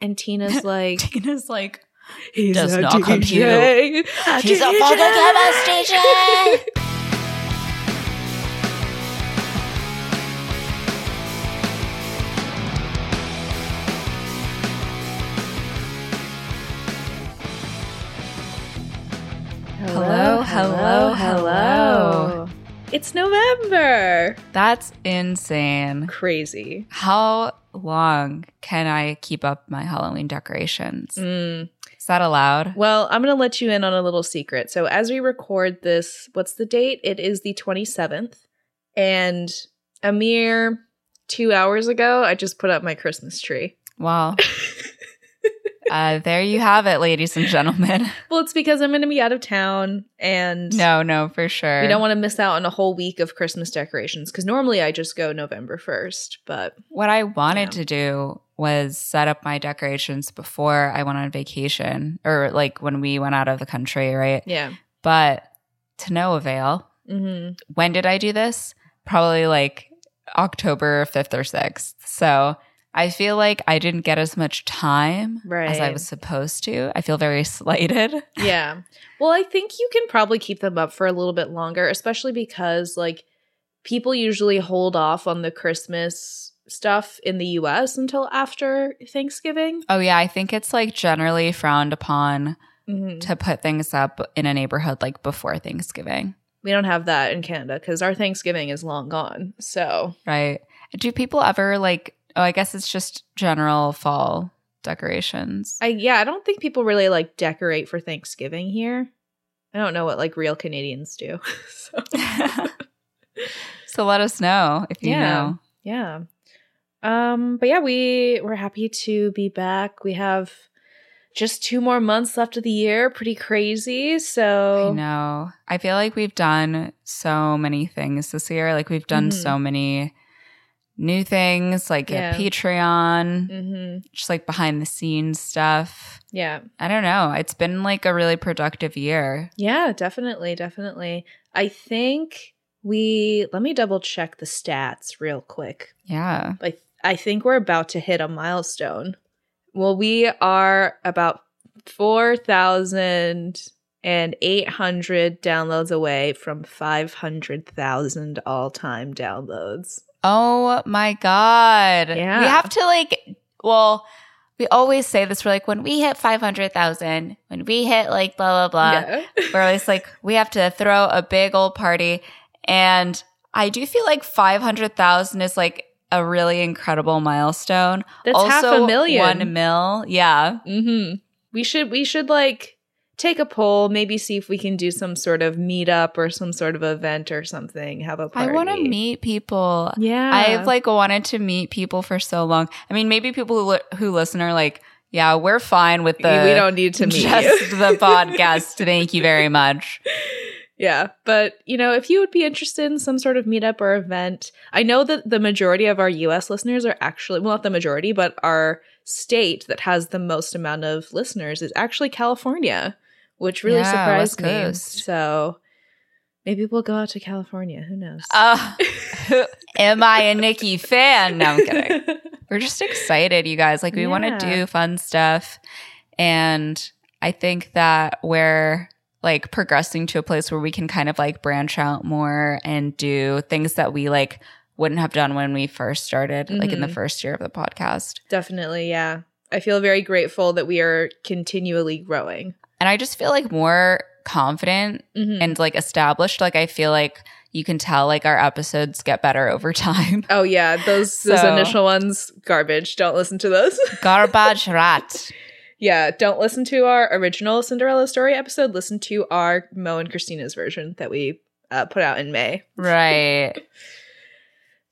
And Tina's like, Tina's like, He's Does a not DJ. compute. He's a fucking chemist teacher. Hello, hello, hello. It's November. that's insane. Crazy. How long can I keep up my Halloween decorations? Mm. Is that allowed? Well, I'm going to let you in on a little secret. So, as we record this, what's the date? It is the 27th. And a mere two hours ago, I just put up my Christmas tree. Well, uh, there you have it, ladies and gentlemen. Well, it's because I'm going to be out of town and No, no, for sure. we don't want to miss out on a whole week of Christmas decorations because normally I just go November 1st. But What I wanted Yeah. to do was set up my decorations before I went on vacation or like when we went out of the country, right? yeah. But to no avail. hmm When did I do this? Probably like October 5th or 6th. So I feel like I didn't get as much time as I was supposed to. I feel very slighted. Yeah. Well, I think you can probably keep them up for a little bit longer, especially because like people usually hold off on the Christmas stuff in the US until after Thanksgiving. Oh, yeah. I think it's like generally frowned upon Mhm. to put things up in a neighborhood like before Thanksgiving, We don't have that in Canada because our Thanksgiving is long gone. So, right? Do people ever like, oh, I guess it's just general fall decorations. I yeah, I don't think people really like decorate for Thanksgiving here. I don't know what like real Canadians do. so, so let us know if you Yeah. know. yeah. Um, but yeah, we we're happy to be back. We have just two more months left of the year. Pretty crazy. So I know. I feel like we've done so many things this year. Like we've done Mhm. so many new things, like Yeah. a Patreon, hmm just like behind the scenes stuff. Yeah. I don't know. It's been like a really productive year. Yeah, definitely, definitely. I think we let me double check the stats real quick. Yeah. I I think we're about to hit a milestone. Well, we are about 4,800 downloads away from 500,000 all-time downloads. Oh my God. Yeah. We have to like, well, we always say this. We're like, when we hit 500,000, when we hit like blah, blah, blah, yeah. we're always like, we have to throw a big old party. And I do feel like 500,000 is like a really incredible milestone. That's half a million. One mil. Yeah. Mm-hmm. We should we should like take a poll, maybe see if we can do some sort of meetup or some sort of event or something. Have a party. I want to meet people. Yeah, I've like wanted to meet people for so long. I mean, maybe people who, li- who listen are like, yeah, we're fine with the we don't need to meet just the podcast. Thank you very much. yeah, but you know, if you would be interested in some sort of meetup or event, I know that the majority of our U.S. listeners are actually well, not the majority, but our state that has the most amount of listeners is actually California, which really Yeah, surprised me. So maybe we'll go out to California. Who knows? Uh, am I a Nikki fan? No, I'm kidding. We're just excited, you guys. Like, we want to do fun stuff. And I think that we're like progressing to a place where we can kind of like branch out more and do things that we like wouldn't have done when we first started, like in the Mhm. first year of the podcast. Definitely, yeah. I feel very grateful that we are continually growing. And I just feel like more confident Mhm. and like established. Like, I feel like you can tell like our episodes get better over time. oh yeah, those those initial ones garbage. Don't listen to those. Garbage rat. yeah, don't listen to our original Cinderella story episode. Listen to our Mo and Christina's version that we uh, put out in May. Right.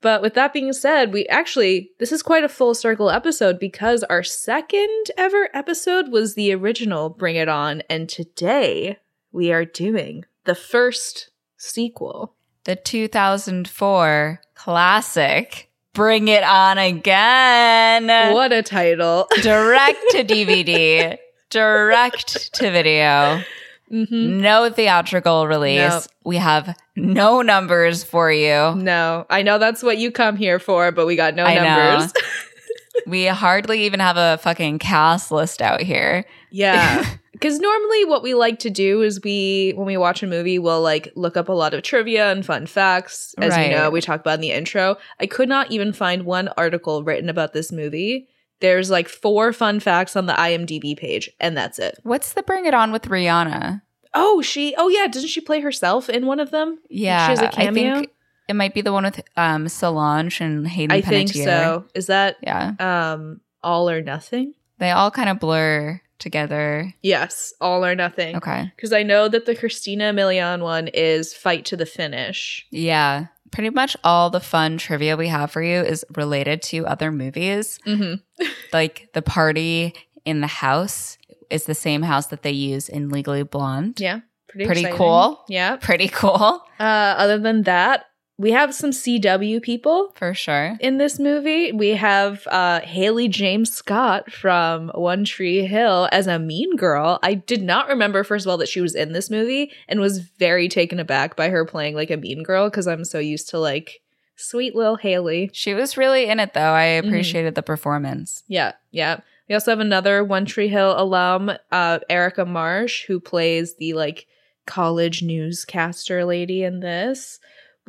But with that being said, we actually this is quite a full circle episode because our second ever episode was the original Bring It On, and today we are doing the first sequel. The 2004 classic Bring It On Again. What a title! Direct to DVD, direct to video, hmm no theatrical release. Nope. We have no numbers for you. No, I know that's what you come here for, but we got no I numbers. we hardly even have a fucking cast list out here. Yeah. Because normally, what we like to do is we, when we watch a movie, we'll like look up a lot of trivia and fun facts. As Right. you know, we talk about in the intro. I could not even find one article written about this movie. There's like four fun facts on the IMDb page, and that's it. What's the Bring It On with Rihanna? Oh, she, oh yeah, doesn't she play herself in one of them? Yeah, She has a I cameo? think it might be the one with um Solange and Hayden I think so. Is that Yeah, um All or Nothing? they all kind of blur together. Yes, All or Nothing. Okay. Because I know that the Christina Milian one is Fight to the Finish. Yeah. Pretty much all the fun trivia we have for you is related to other movies. Mm-hmm. Like the party in the house is the same house that they use in Legally Blonde. Yeah, pretty Pretty cool. Yeah. Pretty cool Uh, other than that, we have some CW people for sure. in this movie. We have uh, Haley James Scott from One Tree Hill as a mean girl. I did not remember, first of all, that she was in this movie and was very taken aback by her playing like a mean girl because I'm so used to like sweet little Haley. She was really in it though. I Mm-hmm. appreciated the performance. Yeah, yeah. We also have another One Tree Hill alum, uh, Erica Marsh, who plays the like college newscaster lady in this.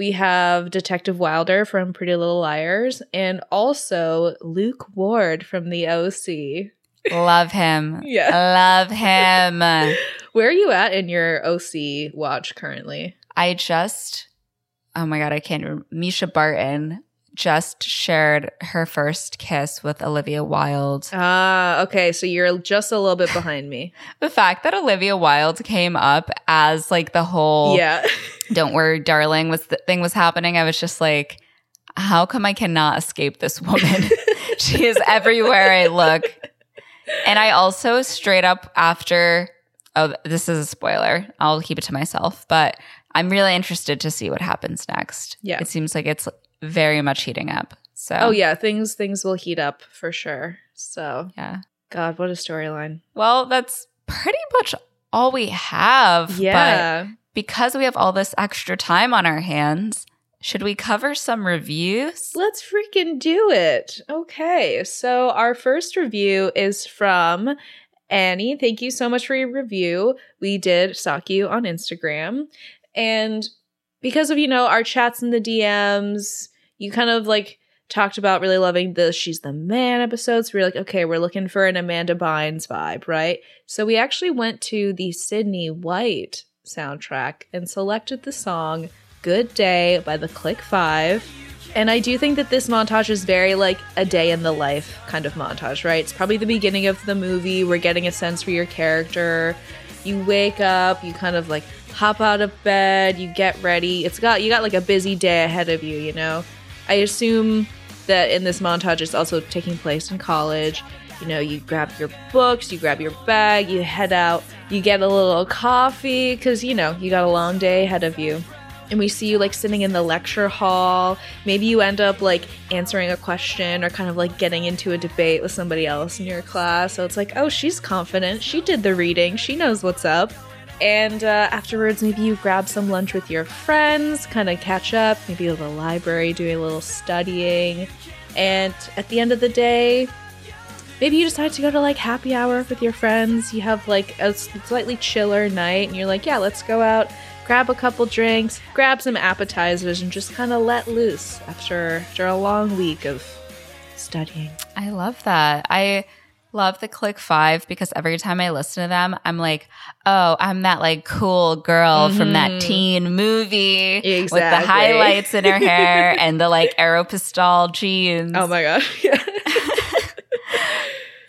We have Detective Wilder from Pretty Little Liars, and also Luke Ward from The OC. Love him. Yeah. Love him. Where are you at in your OC watch currently? I just, oh my God, I can't remember. Mischa Barton just shared her first kiss with Olivia Wilde. Ah, okay. So you're just a little bit behind me. The fact that Olivia Wilde came up as like the whole Yeah. "Don't worry, darling" was the thing was happening. I was just like, how come I cannot escape this woman? she is everywhere I look. And I also straight up after oh this is a spoiler. I'll keep it to myself, but I'm really interested to see what happens next. Yeah. It seems like it's very much heating up. So Oh yeah, things things will heat up for sure. So yeah. God, what a storyline. Well, that's pretty much all we have. Yeah. But because we have all this extra time on our hands, should we cover some reviews? Let's freaking do it. Okay. So, our first review is from Annie. Thank you so much for your review. We did stalk you on Instagram. And because of, you know, our chats in the DMs, you kind of like talked about really loving the She's the Man episodes. We were like, okay, we're looking for an Amanda Bynes vibe, right? So, we actually went to the Sydney White soundtrack and selected the song Good Day by the Click Five. And I do think that this montage is very like a day in the life kind of montage, right? It's probably the beginning of the movie. We're getting a sense for your character. You wake up, you kind of like hop out of bed, you get ready. It's got you got like a busy day ahead of you, you know. I assume that in this montage it's also taking place in college. You know, you grab your books, you grab your bag, you head out, you get a little coffee cuz you know, you got a long day ahead of you and we see you like sitting in the lecture hall. Maybe you end up like answering a question or kind of like getting into a debate with somebody else in your class. So it's like, oh, she's confident. She did the reading. She knows what's up. And uh, afterwards, maybe you grab some lunch with your friends, kind of catch up, maybe go to the library, do a little studying. And at the end of the day, maybe you decide to go to like happy hour with your friends. You have like a slightly chiller night, and you're like, yeah, let's go out, grab a couple drinks, grab some appetizers, and just kind of let loose after after a long week of studying. I love that. I love the Click Five because every time I listen to them, I'm like, oh, I'm that like cool girl from that teen movie with the highlights in her hair and the like Aeropostale jeans. Oh my gosh. Yeah.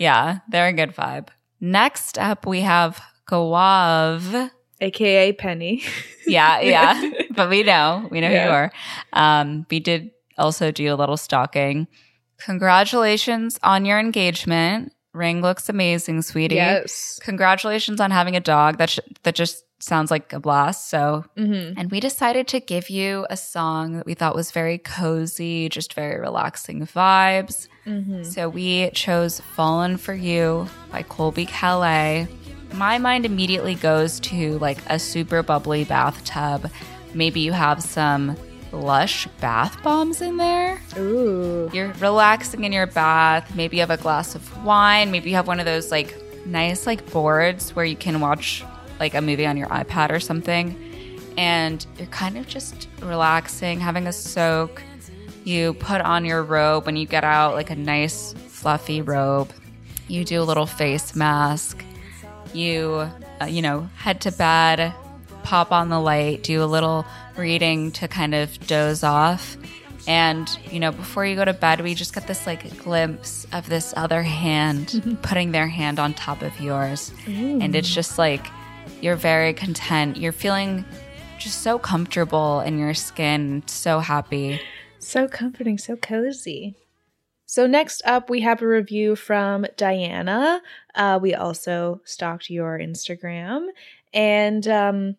Yeah, they're a good vibe. Next up, we have Gawav. AKA Penny. Yeah, yeah. but we know, we know who you are. Um, we did also do a little stalking. Congratulations on your engagement. Ring looks amazing, sweetie. yes. Congratulations on having a dog. That sh- that just sounds like a blast. So, Mm-hmm. and we decided to give you a song that we thought was very cozy, just very relaxing vibes. Mm-hmm. So we chose Fallen for You by Colbie Caillat. My mind immediately goes to like a super bubbly bathtub. Maybe you have some lush bath bombs in there. Ooh. You're relaxing in your bath. Maybe you have a glass of wine. Maybe you have one of those like nice like boards where you can watch like a movie on your iPad or something. And you're kind of just relaxing, having a soak. You put on your robe when you get out, like a nice fluffy robe. You do a little face mask. You, uh, you know, head to bed, pop on the light, do a little reading to kind of doze off. And, you know, before you go to bed, we just get this like glimpse of this other hand putting their hand on top of yours. And it's just like you're very content. You're feeling just so comfortable in your skin, so happy. So comforting, so cozy. So next up, we have a review from Diana. Uh, we also stalked your Instagram, and um,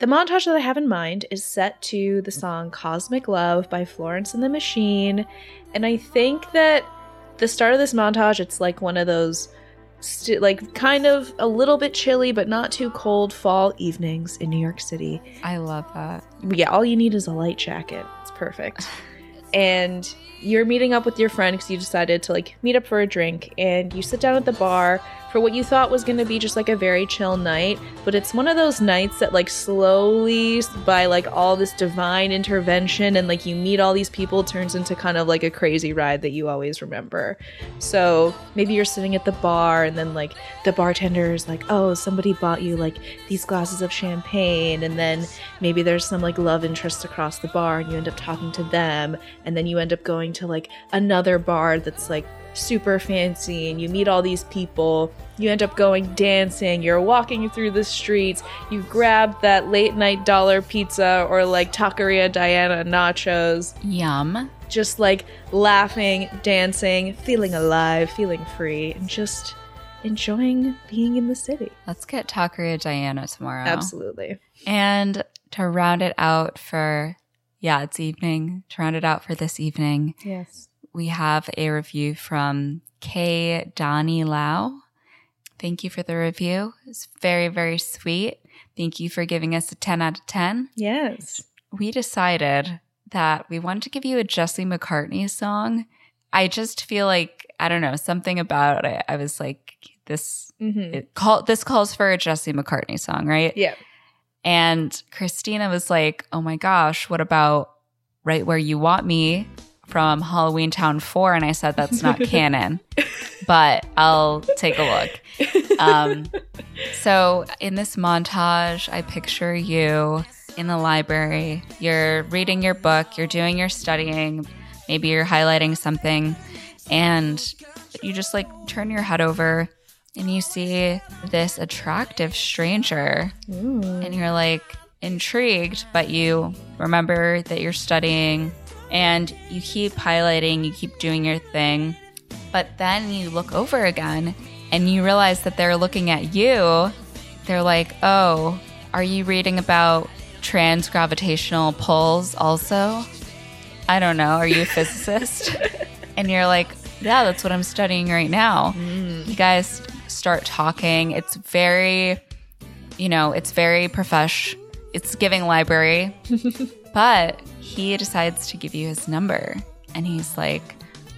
the montage that I have in mind is set to the song "Cosmic Love" by Florence and the Machine, and I think that the start of this montage, it's like one of those. St- like kind of a little bit chilly but not too cold fall evenings in New York City I love that. yeah, all you need is a light jacket. It's perfect. and you're meeting up with your friend because you decided to like meet up for a drink and you sit down at the bar for what you thought was going to be just like a very chill night but it's one of those nights that like slowly by like all this divine intervention and like you meet all these people turns into kind of like a crazy ride that you always remember. So maybe you're sitting at the bar and then like the bartender is like oh somebody bought you like these glasses of champagne and then maybe there's some like love interest across the bar and you end up talking to them and then you end up going to like another bar that's like super fancy and you meet all these people you end up going dancing you're walking through the streets you grab that late night dollar pizza or like taqueria diana nachos Yum. just like laughing dancing feeling alive feeling free and just enjoying being in the city Let's get Taqueria Diana tomorrow. absolutely And to round it out for, yeah, it's evening. To round it out for this evening, yes we have a review from K. Donnie Lau. Thank you for the review. It's very, very sweet. Thank you for giving us a 10 out of 10. yes We decided that we wanted to give you a Jesse McCartney song. I just feel like, I don't know, something about it. I was like, this, mm-hmm. it call, this calls for a Jesse McCartney song, right? yeah And Christina was like, oh my gosh, what about Right Where You Want Me from Halloweentown 4? And I said, that's not canon, but I'll take a look. Um, so in this montage, I picture you in the library. You're reading your book, you're doing your studying, maybe you're highlighting something, and you just like turn your head over and you see this attractive stranger and you're like intrigued, but you remember that you're studying and you keep highlighting, you keep doing your thing. But then you look over again and you realize that they're looking at you. They're like, oh, are you reading about trans gravitational pulls also? I don't know. Are you a physicist? and you're like, yeah, that's what I'm studying right now. Mm. You guys start talking. It's very, you know, it's very profesh. It's giving library. but he decides to give you his number. And he's like,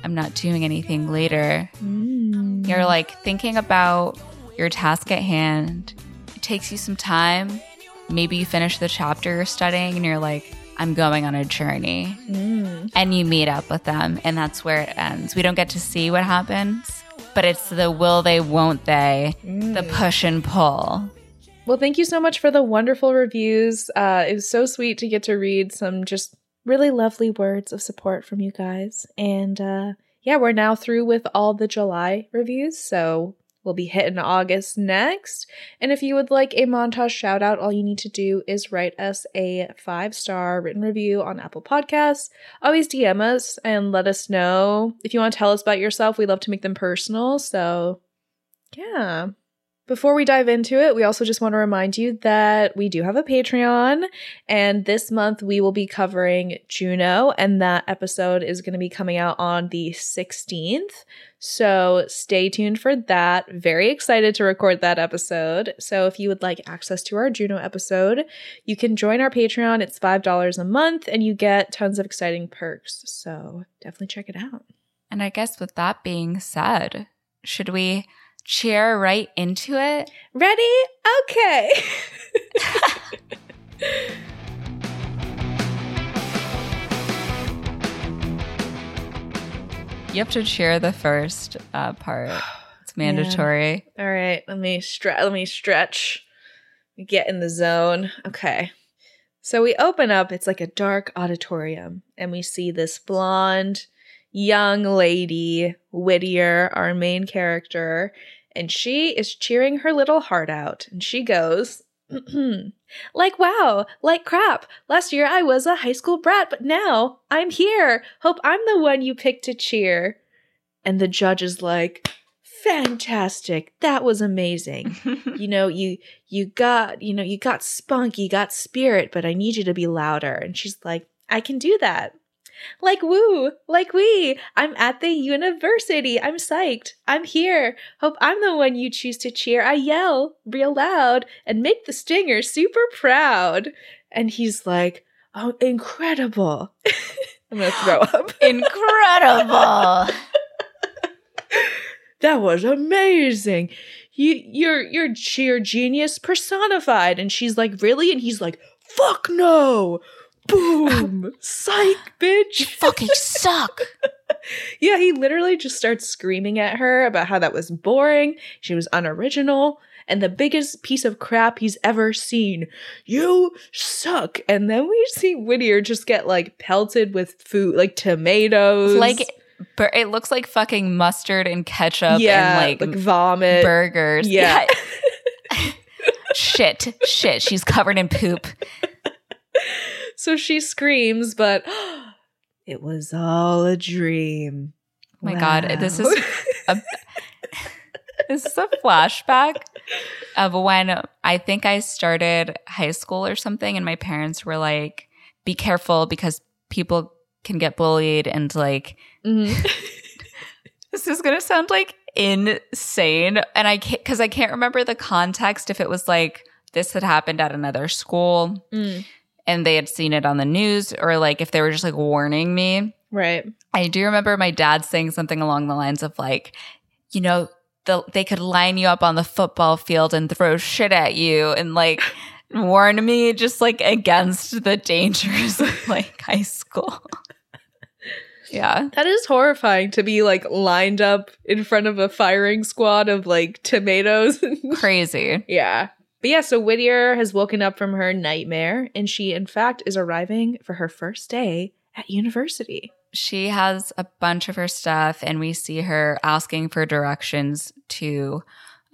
I'm not doing anything later. Mm. You're like thinking about your task at hand. It takes you some time. Maybe you finish the chapter you're studying and you're like, I'm going on a journey. Mm. And you meet up with them, and that's where it ends. We don't get to see what happens, but it's the will they, won't they, the mm. push and pull. Well, thank you so much for the wonderful reviews. Uh, it was so sweet to get to read some just really lovely words of support from you guys. And uh, yeah, we're now through with all the July reviews. So we'll be hitting August next. And if you would like a montage shout out, all you need to do is write us a five star written review on Apple Podcasts. Always DM us and let us know if you want to tell us about yourself. We love to make them personal. So yeah. Before we dive into it, we also just want to remind you that we do have a Patreon, and this month we will be covering Juno, and that episode is going to be coming out on the 16th. So stay tuned for that. Very excited to record that episode. So if you would like access to our Juno episode, you can join our Patreon. It's $5 a month, and you get tons of exciting perks. So definitely check it out. And I guess with that being said, should we cheer right into it? Ready? Okay. You have to cheer the first uh, part. It's mandatory. All right, let me stretch. Let me stretch. Get in the zone. Okay. So we open up. It's like a dark auditorium, and we see this blonde young lady, Whittier, our main character, and she is cheering her little heart out. And she goes, like wow, like crap. Last year I was a high school brat, but now I'm here. Hope I'm the one you picked to cheer. And the judge is like, fantastic. That was amazing. you know, you you got, you know, you got spunk, you got spirit, but I need you to be louder. And she's like, I can do that. Like woo, like we. I'm at the university. I'm psyched. I'm here. Hope I'm the one you choose to cheer. I yell real loud and make the stinger super proud. And he's like, Oh, incredible. I'm gonna throw up. Incredible. that was amazing. You you're you're cheer genius personified. And she's like, really? And he's like, fuck no. Boom. Psych, bitch. Fucking suck. Yeah, he literally just starts screaming at her about how that was boring, she was unoriginal, and the biggest piece of crap he's ever seen. You suck. And then we see Whittier just get like pelted with food, like tomatoes. like it looks like fucking mustard and ketchup yeah, and like, like vomit. burgers. Yeah. shit, shit. She's covered in poop. So she screams, but it was all a dream. Oh my god, this is a, this is a flashback of when I think I started high school or something, and my parents were like, "Be careful because people can get bullied," and like Mhm. this is gonna sound like insane, and I can't because I can't remember the context if it was like this had happened at another school Mm, and they had seen it on the news, or like if they were just like warning me. right. I do remember my dad saying something along the lines of like, you know, the, they could line you up on the football field and throw shit at you and like warn me just like against the dangers of like high school. yeah. That is horrifying to be like lined up in front of a firing squad of like tomatoes. Crazy. yeah. But yeah, so Whittier has woken up from her nightmare and she, in fact, is arriving for her first day at university. She has a bunch of her stuff and we see her asking for directions to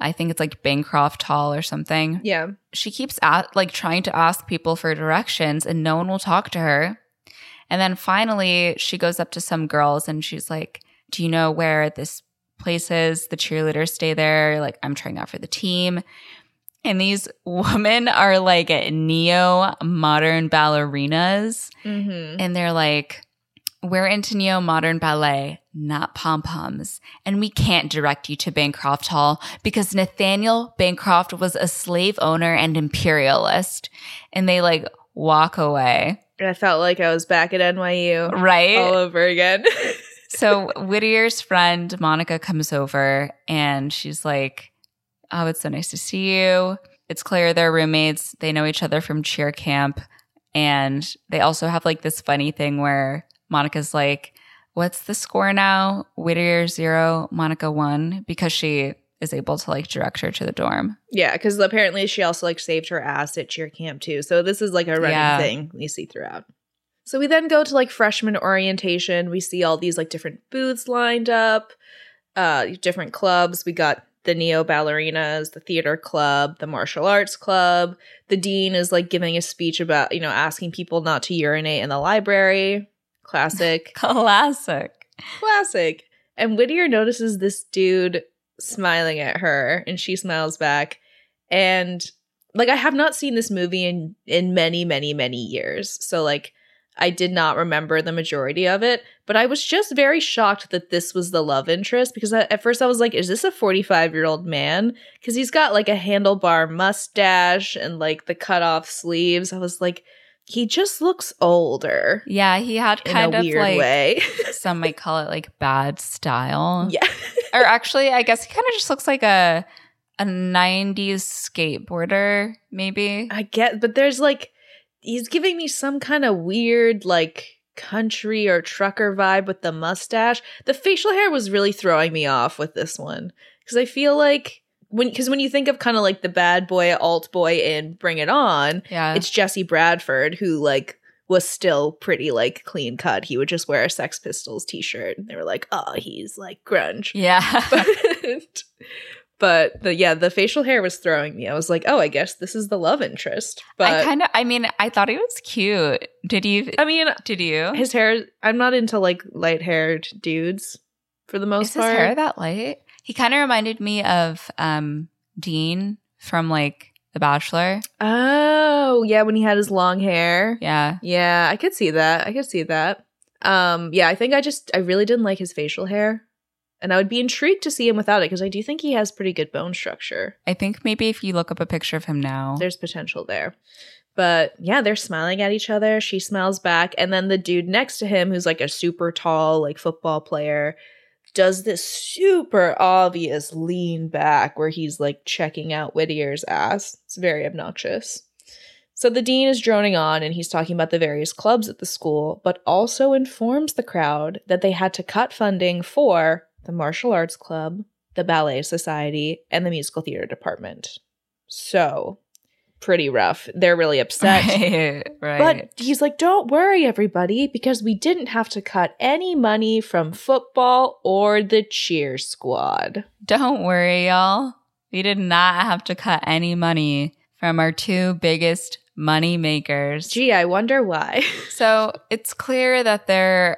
I think it's like Bancroft Hall or something. Yeah. she keeps at, like trying to ask people for directions and no one will talk to her. And then finally she goes up to some girls and she's like, "Do you know where this place is? The cheerleaders stay there. Like I'm trying out for the team." And these women are like neo modern ballerinas Mm-hmm. and they're like, we're into neo modern ballet, not pom poms. And we can't direct you to Bancroft Hall because Nathaniel Bancroft was a slave owner and imperialist. And they like walk away, I felt like I was back at NYU right? all over again. so Whittier's friend Monica comes over and she's like, Oh, it's so nice to see you. It's clear they're roommates. They know each other from cheer camp. And they also have like this funny thing where Monica's like, What's the score now? Whittier zero, Monica one, because she is able to like direct her to the dorm. yeah, because apparently she also like saved her ass at cheer camp too. So this is like a running Yeah. thing we see throughout. So we then go to like freshman orientation. We see all these like different booths lined up, uh, different clubs. We got the neo ballerinas, the theater club, the martial arts club. The dean is like giving a speech about, you know, asking people not to urinate in the library. Classic. Classic. Classic. And Whittier notices this dude smiling at her and she smiles back. And like I have not seen this movie in in many many many years. So like I did not remember the majority of it, but I was just very shocked that this was the love interest because I, at first I was like, is this a 45 year old man? Because he's got like a handlebar mustache and like the cut off sleeves. I was like, he just looks older Yeah, he had kind of weird like way. some might call it like bad style. yeah. or actually, I guess he kind of just looks like a a 90s skateboarder, maybe. I get, but there's like, he's giving me some kind of weird, like, country or trucker vibe with the mustache. The facial hair was really throwing me off with this one because I feel like when, because when you think of kind of like the bad boy, alt boy in Bring It On, Yeah. it's Jesse Bradford who, like, was still pretty like clean cut. He would just wear a Sex Pistols t shirt. And they were like, oh, he's like grunge. yeah. But, but the yeah, the facial hair was throwing me. I was like, oh, I guess this is the love interest. But I kind of I mean, I thought he was cute. Did you I mean, did you? his hair. I'm not into like light haired dudes for the most part. Is his part. hair that light? He kind of reminded me of um Dean from like The Bachelor. oh yeah, when he had his long hair. Yeah. Yeah, I could see that. I could see that. Um, yeah, I think I just I really didn't like his facial hair, and I would be intrigued to see him without it because I do think he has pretty good bone structure. I think maybe if you look up a picture of him now. there's potential there. But yeah, they're smiling at each other. She smiles back. And then the dude next to him, who's like a super tall, like football player, does this super obvious lean back where he's like checking out Whittier's ass. It's very obnoxious. So the dean is droning on and he's talking about the various clubs at the school, but also informs the crowd that they had to cut funding for the martial arts club, the ballet society, and the musical theater department. So, pretty rough. They're really upset. right. right. But he's like, don't worry, everybody, because we didn't have to cut any money from football or the cheer squad. Don't worry, y'all. We did not have to cut any money from our two biggest money makers. Gee, I wonder why. So it's clear that there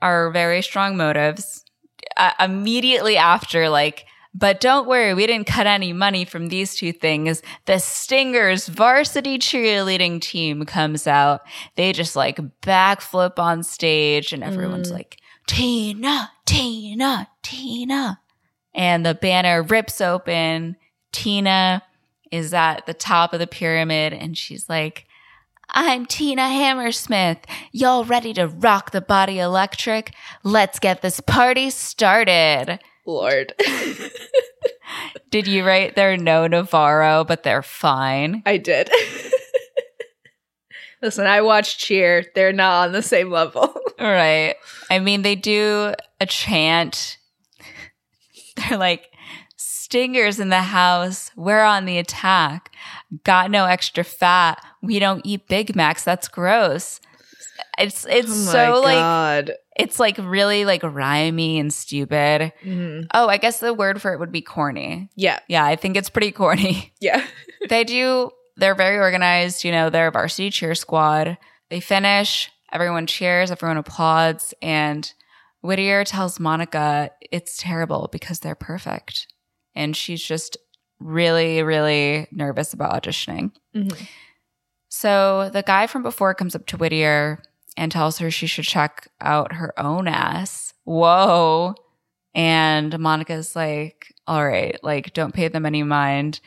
are very strong motives. Uh, immediately after, like, but don't worry, we didn't cut any money from these two things. The Stingers varsity cheerleading team comes out. They just like backflip on stage, and everyone's Mm. like, Tina, Tina, Tina. And the banner rips open. Tina is at the top of the pyramid, and she's like, I'm Tina Hammersmith. Y'all ready to rock the body electric? Let's get this party started. Lord. Did you write they're no Navarro, but they're fine? I did. Listen, I watched Cheer. They're not on the same level. right. I mean, they do a chant. They're like, Stingers in the house. We're on the attack. Got no extra fat. We don't eat Big Macs. That's gross. It's it's oh so like God. it's like really like rhymey and stupid. Mhm. Oh, I guess the word for it would be corny. Yeah. Yeah, I think it's pretty corny. Yeah. they do, they're very organized. You know, they're a varsity cheer squad. They finish, everyone cheers, everyone applauds. And Whittier tells Monica it's terrible because they're perfect. And she's just really, really nervous about auditioning. Mhm. So the guy from before comes up to Whittier and tells her she should check out her own ass. Whoa. And Monica's like, all right, like, don't pay them any mind.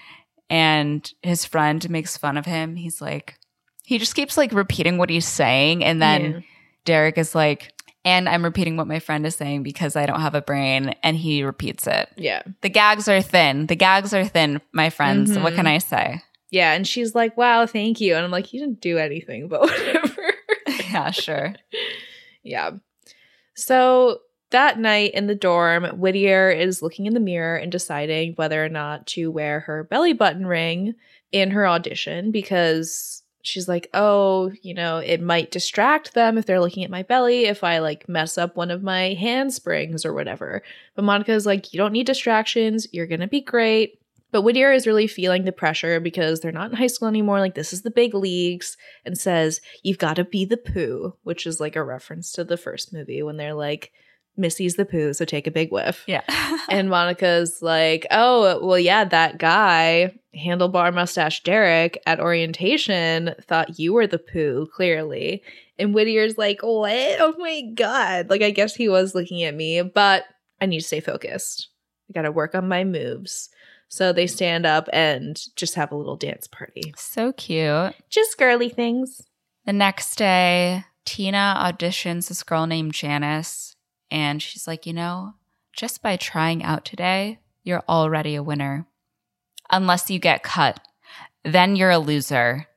And his friend makes fun of him. He's like, he just keeps like repeating what he's saying. And then Yeah. Derek is like, and I'm repeating what my friend is saying because I don't have a brain. And he repeats it. Yeah. The gags are thin. The gags are thin, my friends. What Mhm. can I say? Yeah. And she's like, wow, thank you. And I'm like, you didn't do anything, but whatever. yeah, sure. Yeah. So that night in the dorm, Whittier is looking in the mirror and deciding whether or not to wear her belly button ring in her audition because she's like, oh, you know, it might distract them if they're looking at my belly if I like mess up one of my handsprings or whatever. But Monica's like, you don't need distractions. You're going to be great. But Whittier is really feeling the pressure because they're not in high school anymore. Like, this is the big leagues, and says, You've got to be the poo, which is like a reference to the first movie when they're like, Missy's the poo, so take a big whiff. Yeah. And Monica's like, oh, well, yeah, that guy, handlebar mustache Derek, at orientation thought you were the poo, clearly. And Whittier's like, what? Oh my God. Like, I guess he was looking at me, but I need to stay focused. I got to work on my moves. So they stand up and just have a little dance party. so cute. Just girly things. The next day, Tina auditions this girl named Janice, and she's like, you know, just by trying out today, you're already a winner. Unless you get cut, then you're a loser.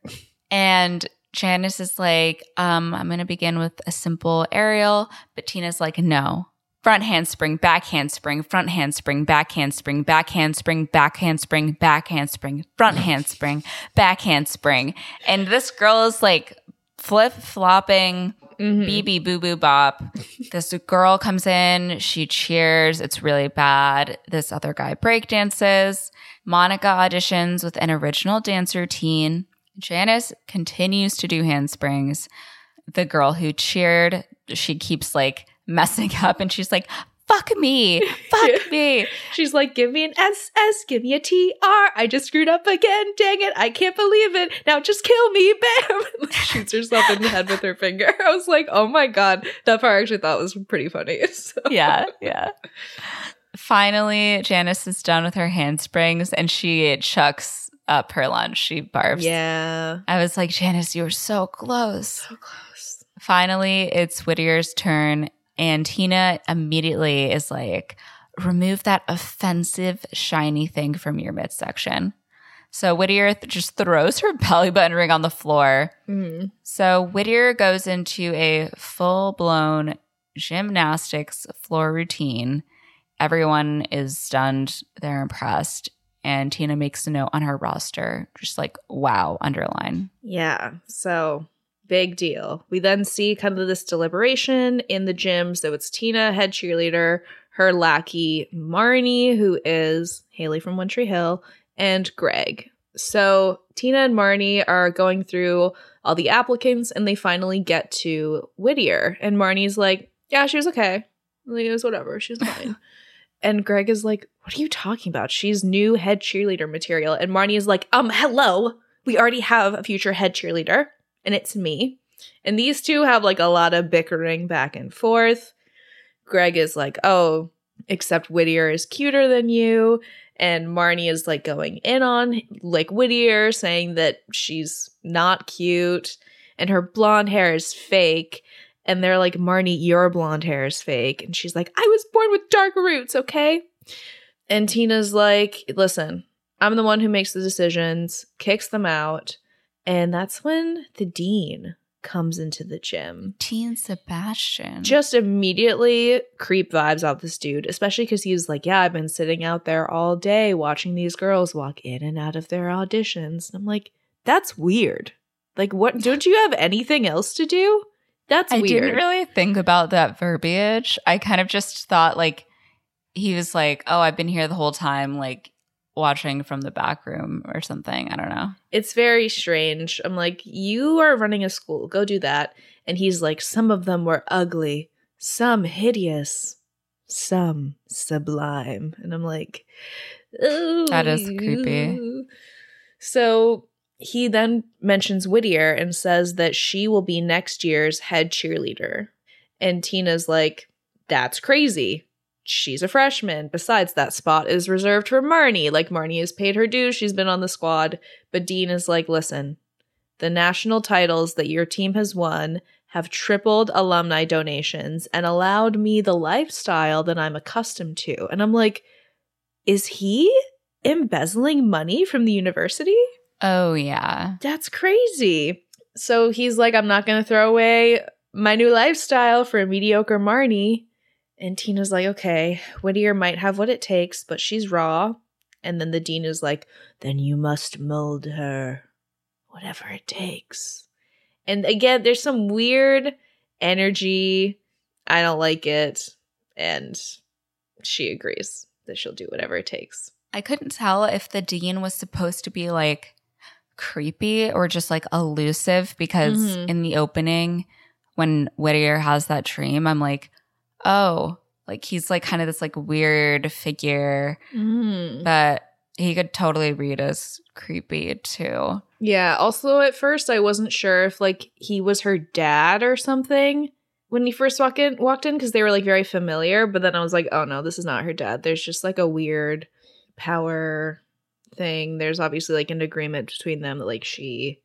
and Janice is like, um, I'm going to begin with a simple aerial, but Tina's like, no. Front handspring, back handspring, front handspring, back handspring, back handspring, back handspring, back handspring, front handspring, back handspring. And this girl is like flip flopping Mhm. BB boo boo bop. This girl comes in, she cheers, it's really bad. This other guy breakdances. Monica auditions with an original dance routine. Janice continues to do handsprings. The girl who cheered, she keeps like messing up and she's like, fuck me, fuck me. She's like, give me an SS, give me a TR. I just screwed up again. Dang it. I can't believe it. Now just kill me. Bam. Like, Shoots herself in the head with her finger. I was like, oh my God. That part I actually thought was pretty funny. So- yeah, yeah. Finally, Janice is done with her handsprings and she chucks up her lunch. She barfs. Yeah. I was like, Janice, you were so close. So close. Finally, it's Whittier's turn, and Tina immediately is like, remove that offensive shiny thing from your midsection. So Whittier th- just throws her belly button ring on the floor. Mhm. So Whittier goes into a full blown gymnastics floor routine. Everyone is stunned. They're impressed. And Tina makes a note on her roster, just like, wow, underline. Yeah. So big deal. We then see kind of this deliberation in the gym. So it's Tina, head cheerleader, her lackey, Marnie, who is Haley from One Tree Hill, and Greg. So Tina and Marnie are going through all the applicants and they finally get to Whittier. And Marnie's like, Yeah, she was okay. Like, it was whatever. She was fine. and Greg is like, What are you talking about? She's new head cheerleader material. And Marnie is like, Um, hello. We already have a future head cheerleader, and it's me. And these two have like a lot of bickering back and forth. Greg is like, Oh, except Whittier is cuter than you. And Marnie is like going in on like Whittier, saying that she's not cute and her blonde hair is fake. And they're like, Marnie, your blonde hair is fake. And she's like, I was born with dark roots, okay? And Tina's like, listen, I'm the one who makes the decisions, kicks them out. And that's when the dean comes into the gym Dean Sebastian. just immediately creep vibes off this dude, especially because he was like, Yeah, I've been sitting out there all day watching these girls walk in and out of their auditions. And I'm like, That's weird. Like, what? Don't you have anything else to do? That's I weird. I didn't really think about that verbiage. I kind of just thought like he was like, "Oh, I've been here the whole time, like watching from the back room or something." I don't know. it's very strange. I'm like, You are running a school. Go do that. And he's like, Some of them were ugly, some hideous, some sublime. And I'm like, Ooh. That is creepy. So he then mentions Whittier and says that she will be next year's head cheerleader. And Tina's like, that's crazy. She's a freshman. Besides, that spot is reserved for Marnie. Like, Marnie has paid her dues. She's been on the squad. But Dean is like, listen, the national titles that your team has won have tripled alumni donations and allowed me the lifestyle that I'm accustomed to. And I'm like, is he embezzling money from the university? Oh yeah. That's crazy. So he's like, I'm not going to throw away my new lifestyle for a mediocre Marnie. And Tina's like, okay, Whittier might have what it takes, but she's raw. And then the dean is like, then you must mold her, whatever it takes. And again, there's some weird energy. I don't like it. And she agrees that she'll do whatever it takes. I couldn't tell if the dean was supposed to be like creepy or just like elusive because Mhm. in the opening when Whittier has that dream, I'm like, "Oh, Like he's like kind of this like weird figure, Mm. but he could totally read as creepy too. Yeah. Also, at first, I wasn't sure if like he was her dad or something when he first walked in. Walked in because they were like very familiar. But then I was like, oh no, this is not her dad. There's just like a weird power thing. There's obviously like an agreement between them that like she,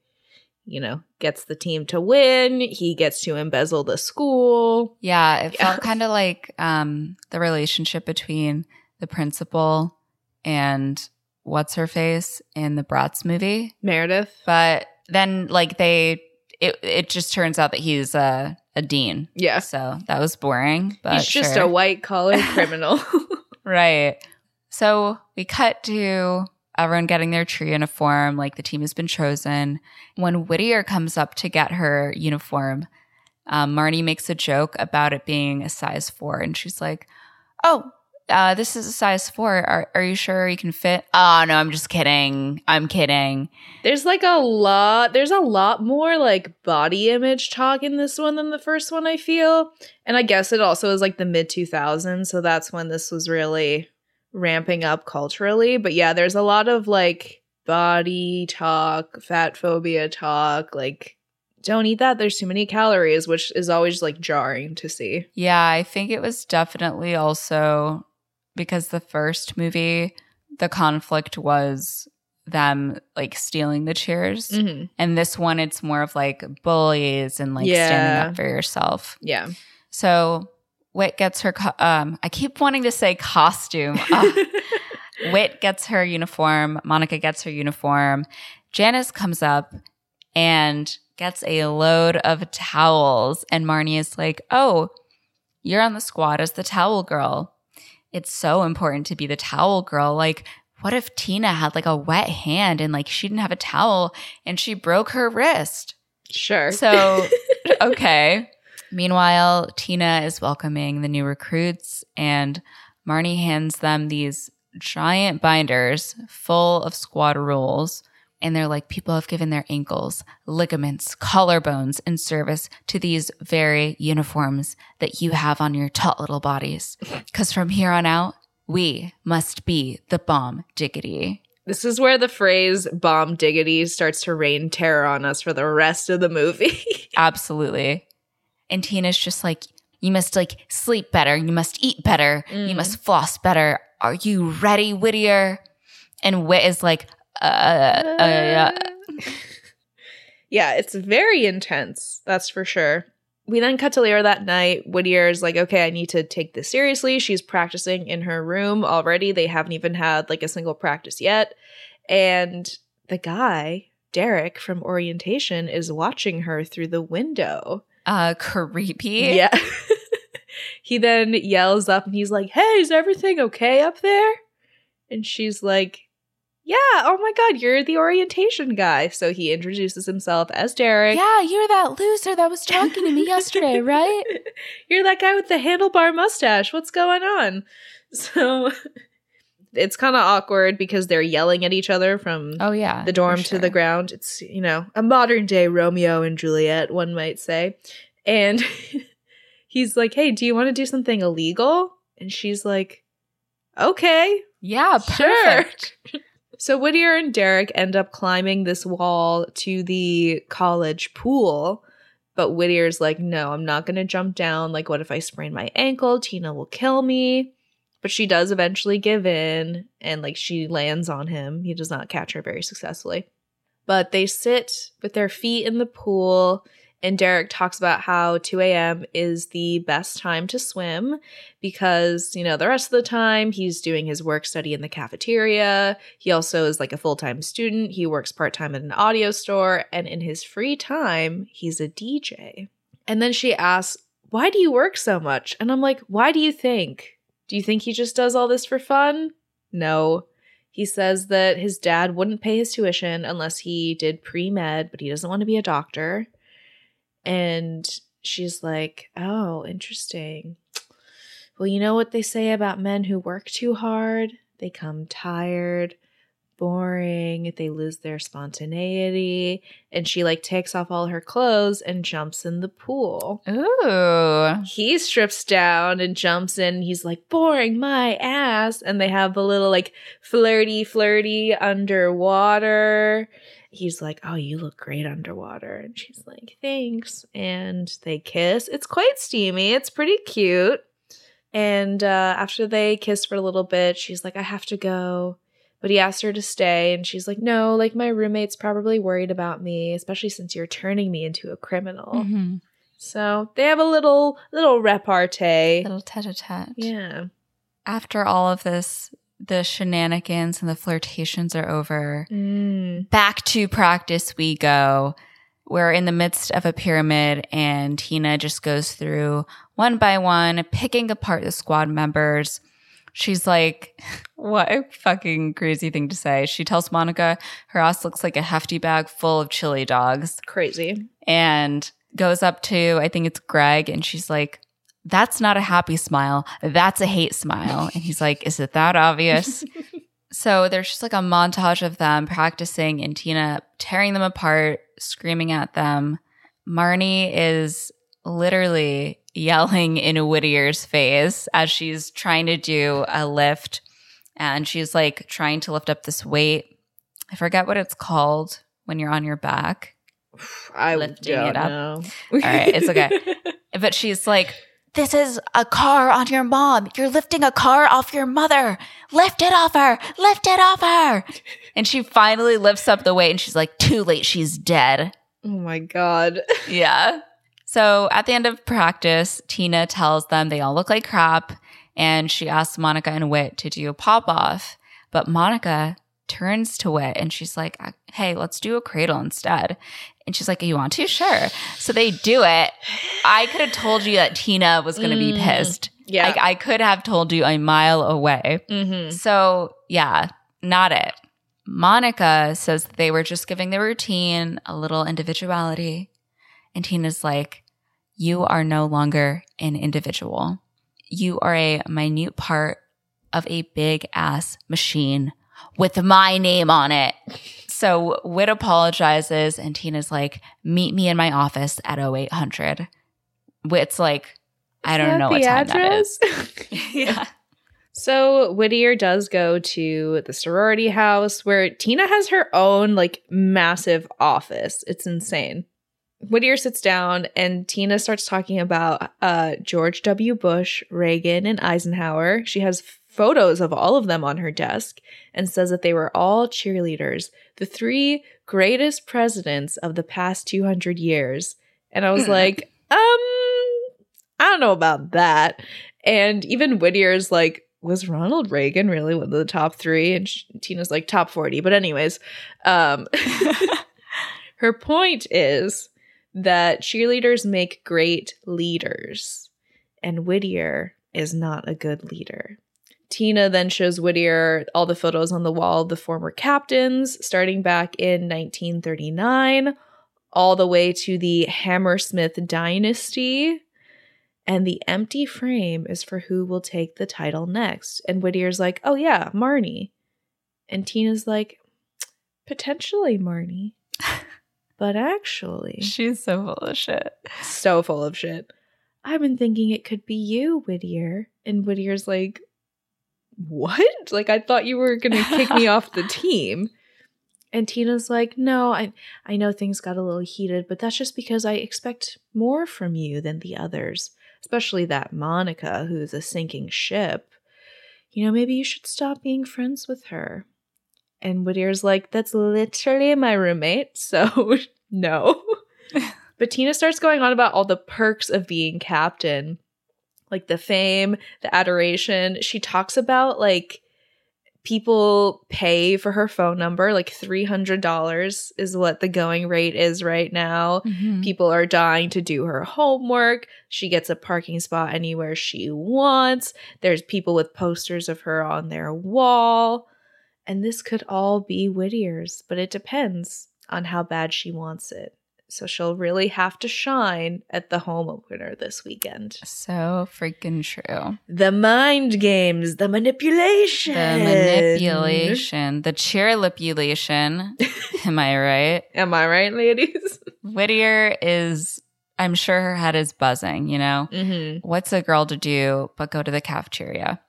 you know, gets the team to win. He gets to embezzle the school. Yeah, it Yeah. felt kind of like um, the relationship between the principal and what's her face in the Bratz movie. Meredith. But then, like they, it it just turns out that he's a a dean. Yeah. So that was boring. But He's just sure. a white collar criminal. right. So we cut to everyone getting their tree uniform, like the team has been chosen. When Whittier comes up to get her uniform, um, Marnie makes a joke about it being a size four, and she's like, "Oh, uh, this is a size four. Are are you sure you can fit?" Oh no, I'm just kidding. I'm kidding. There's like a lot there's a lot more like body image talk in this one than the first one I feel. And I guess it also is like the mid 2000s, so that's when this was really ramping up culturally, but yeah, there's a lot of like body talk, fat phobia talk, like don't eat that, there's too many calories, which is always like jarring to see. Yeah, I think it was definitely also because the first movie, the conflict was them like stealing the cheers. Mhm. And this one, it's more of like bullies and like Yeah. standing up for yourself. Yeah. So Wit gets her, co- um, I keep wanting to say costume. Ugh. Wit gets her uniform. Monica gets her uniform. Janice comes up and gets a load of towels. And Marnie is like, Oh, you're on the squad as the towel girl. It's so important to be the towel girl. Like, what if Tina had like a wet hand and like she didn't have a towel and she broke her wrist? sure. So, okay. Meanwhile, Tina is welcoming the new recruits, and Marnie hands them these giant binders full of squad rules. And they're like, people have given their ankles, ligaments, collarbones in service to these very uniforms that you have on your taut little bodies. Because from here on out, we must be the bomb diggity. This is where the phrase bomb diggity starts to rain terror on us for the rest of the movie. Absolutely. And Tina's just like, you must like sleep better. You must eat better. You Mm. must floss better. Are you ready, Whittier? And Wit is like, uh, uh, yeah. yeah, it's very intense. That's for sure. We then cut to later that night. Whittier is like, okay, I need to take this seriously. She's practicing in her room already. They haven't even had like a single practice yet. And the guy, Derek from orientation, is watching her through the window. Uh, creepy. Yeah. he then yells up and he's like, Hey, is everything okay up there? And she's like, Yeah, oh my god, you're the orientation guy. So he introduces himself as Derek. Yeah, you're that loser that was talking to me yesterday, right? You're that guy with the handlebar mustache. What's going on? So it's kind of awkward because they're yelling at each other from Oh, yeah. the dorm for to the ground. It's, you know, a modern day Romeo and Juliet, one might say. And he's like, Hey, do you want to do something illegal? And she's like, Okay, Yeah, Sure. perfect. so Whittier and Derek end up climbing this wall to the college pool. But Whittier's like, no, I'm not going to jump down. Like, what if I sprain my ankle? Tina will kill me. But she does eventually give in and, like, she lands on him. He does not catch her very successfully. But they sit with their feet in the pool. And Derek talks about how 2 a.m. is the best time to swim because, you know, the rest of the time he's doing his work study in the cafeteria. He also is like a full time student. He works part time at an audio store. And in his free time, he's a DJ. And then she asks, Why do you work so much? And I'm like, Why do you think? Do you think he just does all this for fun? No. He says that his dad wouldn't pay his tuition unless he did pre med, but he doesn't want to be a doctor. And she's like, Oh, interesting. Well, you know what they say about men who work too hard? They come tired. Boring. They lose their spontaneity. And she like takes off all her clothes and jumps in the pool. Ooh. He strips down and jumps in. He's like, boring my ass. And they have a little like flirty, flirty underwater. He's like, oh, you look great underwater. And she's like, thanks. And they kiss. It's quite steamy. It's pretty cute. And uh, after they kiss for a little bit, she's like, I have to go. But he asked her to stay. And she's like, no, like my roommate's probably worried about me, especially since you're turning me into a criminal. Mhm. So they have a little little repartee. Little tete a tete. Yeah. After all of this, the shenanigans and the flirtations are over. Mm. Back to practice we go. We're in the midst of a pyramid, and Tina just goes through one by one, picking apart the squad members. She's like, what a fucking crazy thing to say. She tells Monica her ass looks like a hefty bag full of chili dogs Crazy. and goes up to, I think it's Greg, and she's like, that's not a happy smile. That's a hate smile. And he's like, is it that obvious? so there's just like a montage of them practicing and Tina tearing them apart, screaming at them. Marnie is literally yelling in Whittier's face as she's trying to do a lift and she's like trying to lift up this weight. I forget what it's called when you're on your back. I Lifting it up. know. All right, it's okay. But she's like, This is a car on your mom. You're lifting a car off your mother. Lift it off her. Lift it off her. and she finally lifts up the weight and she's like, too late, she's dead. oh my god. Yeah. So at the end of practice, Tina tells them they all look like crap and she asks Monica and Wit to do a pop off. But Monica turns to Wit and she's like, hey, let's do a cradle instead. And she's like, you want to? Sure. So they do it. I could have told you that Tina was going to be Mm. pissed. Yeah. Like, I could have told you a mile away. mm-hmm. So, yeah, not it. Monica says that they were just giving the routine a little individuality. And Tina's like, You are no longer an individual. You are a minute part of a big ass machine with my name on it. So Wit apologizes, and Tina's like, Meet me in my office at 0800. Wit's like, I don't know what time that is. yeah. So Whittier does go to the sorority house where Tina has her own like massive office. It's insane. Whittier sits down and Tina starts talking about uh, George W. Bush, Reagan, and Eisenhower. She has photos of all of them on her desk and says that they were all cheerleaders, the three greatest presidents of the past 200 years. And I was like, um, I don't know about that. And even Whittier's like, was Ronald Reagan really one of the top three? And sh- Tina's like, top 40. But, anyways, um, her point is that cheerleaders make great leaders, and Whittier is not a good leader. Tina then shows Whittier all the photos on the wall of the former captains, starting back in 1939, all the way to the Hammersmith dynasty. And the empty frame is for who will take the title next. And Whittier's like, oh yeah, Marnie. And Tina's like, potentially Marnie. but actually, She's so full of shit. so full of shit. I've been thinking it could be you, Whittier. And Whittier's like, what? Like, I thought you were going to kick me off the team. And Tina's like, no, I, I know things got a little heated, but that's just because I expect more from you than the others, especially that Monica, who's a sinking ship. You know, maybe you should stop being friends with her. And Whittier's like, that's literally my roommate, so no. but Tina starts going on about all the perks of being captain, like the fame, the adoration. She talks about like people pay for her phone number, like $300 is what the going rate is right now. Mm-hmm. People are dying to do her homework. She gets a parking spot anywhere she wants. There's people with posters of her on their wall. And this could all be Whittier's, but it depends on how bad she wants it. So she'll really have to shine at the home opener this weekend. So freaking true. The mind games, the manipulation. The manipulation, the cheerlipulation. Am I right? Am I right, ladies? Whittier is, I'm sure her head is buzzing, you know? Mm-hmm. What's a girl to do but go to the cafeteria?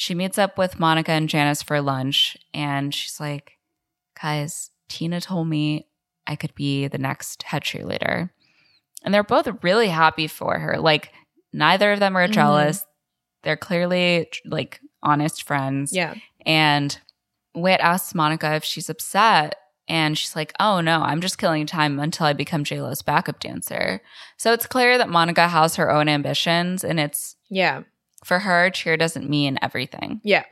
She meets up with Monica and Janice for lunch, and she's like, Guys, Tina told me I could be the next head cheerleader. And they're both really happy for her. Like, neither of them are Mhm. jealous. They're clearly like honest friends. Yeah. And Wit asks Monica if she's upset. And she's like, oh no, I'm just killing time until I become JLo's backup dancer. So it's clear that Monica has her own ambitions. And it's Yeah. For her, cheer doesn't mean everything. Yeah.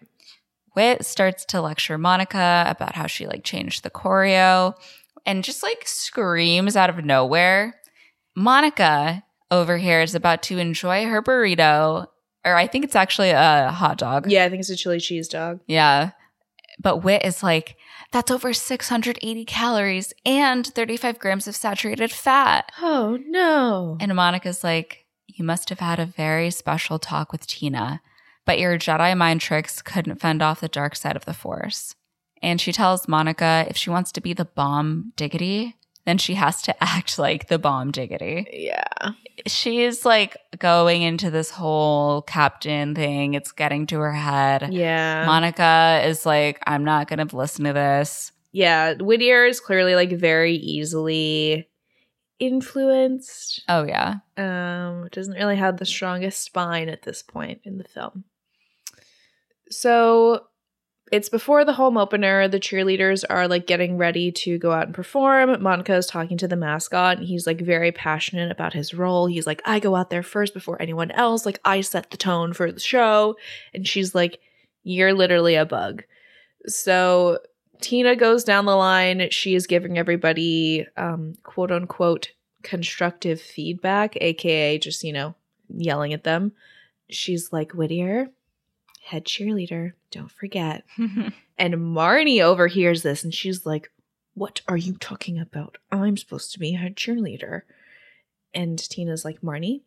Wit starts to lecture Monica about how she like changed the choreo and just like screams out of nowhere. Monica over here is about to enjoy her burrito, or I think it's actually a hot dog. Yeah, I think it's a chili cheese dog. Yeah. But Wit is like, that's over 680 calories and 35 grams of saturated fat. Oh no. And Monica's like, You must have had a very special talk with Tina, but your Jedi mind tricks couldn't fend off the dark side of the Force. And she tells Monica if she wants to be the bomb diggity, then she has to act like the bomb diggity. yeah. She's like going into this whole captain thing. It's getting to her head. Yeah. Monica is like, I'm not going to listen to this. yeah. Whittier is clearly like very easily influenced. Oh, yeah. Um, doesn't really have the strongest spine at this point in the film. So it's before the home opener. The cheerleaders are like getting ready to go out and perform. Monica is talking to the mascot, and he's like very passionate about his role. He's like, I go out there first before anyone else. Like, I set the tone for the show. And she's like, You're literally a bug. So Tina goes down the line. She is giving everybody, um, quote unquote, constructive feedback, aka just, you know, yelling at them. She's like, Whittier, head cheerleader, don't forget. And Marnie overhears this and she's like, What are you talking about? I'm supposed to be head cheerleader. And Tina's like, Marnie,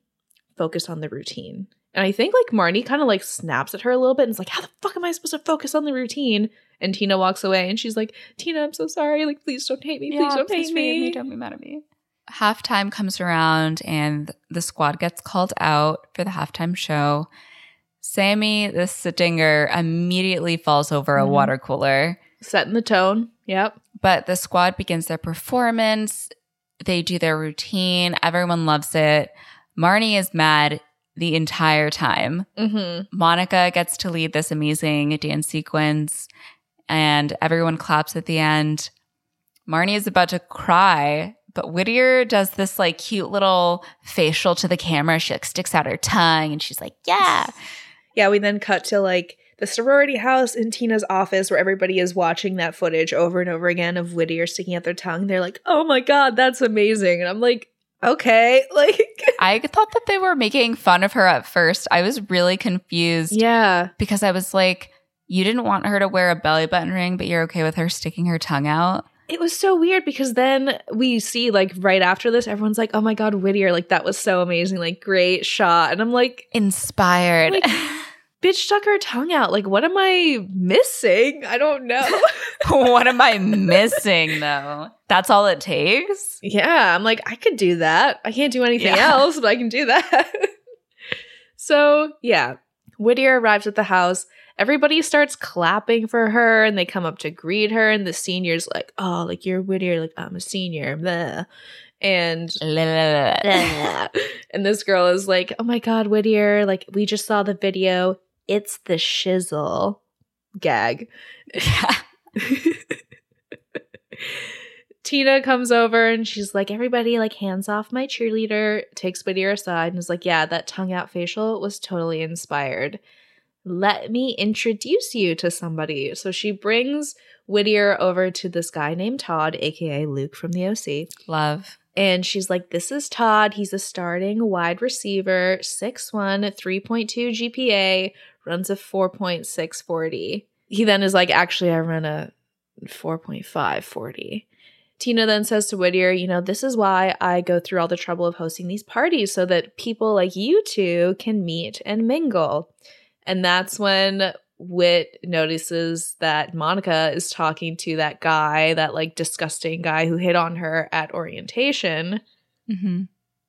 focus on the routine. And I think like Marnie kind of like snaps at her a little bit and is like, How the fuck am I supposed to focus on the routine? And Tina walks away and she's like, Tina, I'm so sorry. Like, please don't hate me. Please don't hate me. Don't be mad at me. Halftime comes around and the squad gets called out for the halftime show. Sammy, the Stinger, immediately falls over a Mhm. water cooler. Setting the tone. Yep. But the squad begins their performance. They do their routine. Everyone loves it. Marnie is mad the entire time. Mm-hmm. Monica gets to lead this amazing dance sequence, and everyone claps at the end. Marnie is about to cry, but Whittier does this like cute little facial to the camera. She like sticks out her tongue and she's like, Yeah. Yeah, we then cut to like the sorority house in Tina's office where everybody is watching that footage over and over again of Whittier sticking out their tongue. They're like, oh my God, that's amazing. And I'm like, okay. Like, I thought that they were making fun of her at first. I was really confused yeah. because I was like, You didn't want her to wear a belly button ring, but you're okay with her sticking her tongue out. It was so weird because then we see like right after this, everyone's like, oh my God, Whittier, like that was so amazing. Like, great shot. And I'm like, Inspired. Like- bitch stuck her tongue out. Like, what am I missing? I don't know. what am I missing though? That's all it takes? Yeah, I'm like, I could do that. I can't do anything Yeah. else, but I can do that. so, yeah, Whittier arrives at the house. Everybody starts clapping for her and they come up to greet her. And the senior's like, oh, like you're Whittier. Like, I'm a senior. Blah. And and this girl is like, oh my God, Whittier. Like, we just saw the video. It's the shizzle gag. Yeah. Tina comes over and she's like, everybody, like, hands off my cheerleader, takes Whittier aside and is like, yeah, that tongue out facial was totally inspired. Let me introduce you to somebody. So she brings Whittier over to this guy named Todd, aka Luke from the OC. Love. And she's like, This is Todd. He's a starting wide receiver, 6'1, 3.2 GPA, runs a 4.640. He then is like, Actually, I run a 4.540. Tina then says to Whittier, you know, this is why I go through all the trouble of hosting these parties so that people like you two can meet and mingle. And that's when Whit notices that Monica is talking to that guy, that like disgusting guy who hit on her at orientation. Mm-hmm.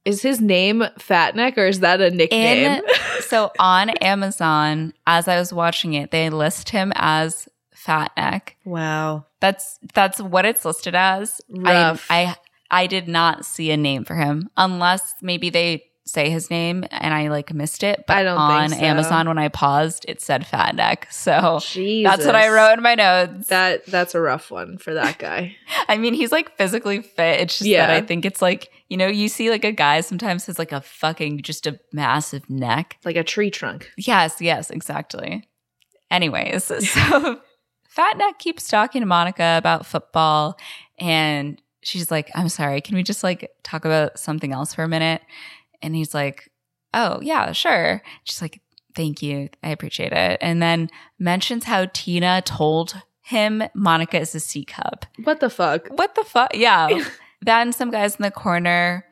Is his name Fatneck or is that a nickname? In, so on Amazon, as I was watching it, they list him as Fatneck. wow. That's that's what it's listed as. I, I I did not see a name for him unless maybe they say his name and I like missed it. But I don't on so. Amazon when I paused, it said Fatneck. So Jesus. that's what I wrote in my notes. That that's a rough one for that guy. I mean, he's like physically fit. It's just Yeah. that I think it's like, you know, you see like a guy sometimes has like a fucking just a massive neck. like a tree trunk. Yes, yes, exactly. Anyways, so Fat Neck keeps talking to Monica about football and she's like, I'm sorry, can we just like talk about something else for a minute? And he's like, Oh, yeah, sure. She's like, Thank you. I appreciate it. And then mentions how Tina told him Monica is a C cup. What the fuck? What the fuck? Yeah. then some guys in the corner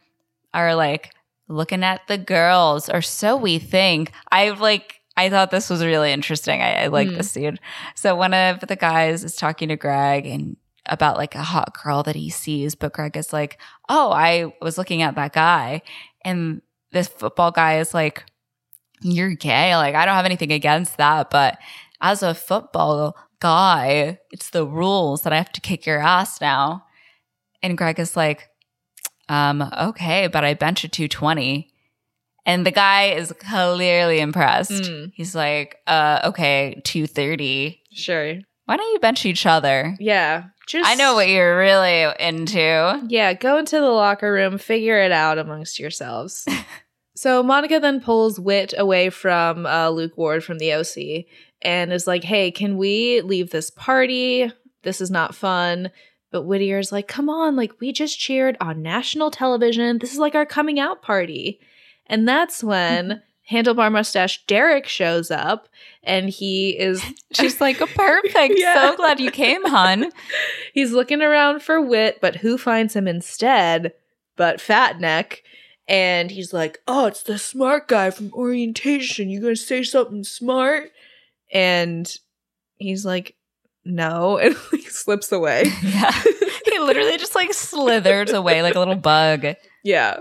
are like looking at the girls, or so we think. I've like. I thought this was really interesting. I, I like Mm. this scene. So one of the guys is talking to Greg and about like a hot girl that he sees, but Greg is like, "Oh, I was looking at that guy," and this football guy is like, "You're gay." Like I don't have anything against that, but as a football guy, it's the rules that I have to kick your ass now. And Greg is like, um, okay, but I bench at 220. And the guy is clearly impressed. Mm. He's like, uh, okay, 230. Sure. Why don't you bench each other? Yeah. Just I know what you're really into. Yeah, go into the locker room, figure it out amongst yourselves. so Monica then pulls Wit away from uh, Luke Ward from the OC and is like, "Hey, can we leave this party? This is not fun." But Whittier's like, "Come on, like we just cheered on national television. This is like our coming out party." And that's when Handlebar mustache Derek shows up and he is She's like, oh, perfect. Yeah. So glad you came, hun. He's looking around for Wit, but who finds him instead but Fat Neck? And he's like, Oh, it's the smart guy from orientation. You gonna say something smart? And he's like, No, and like slips away. Yeah. he literally just like slithers away like a little bug. yeah.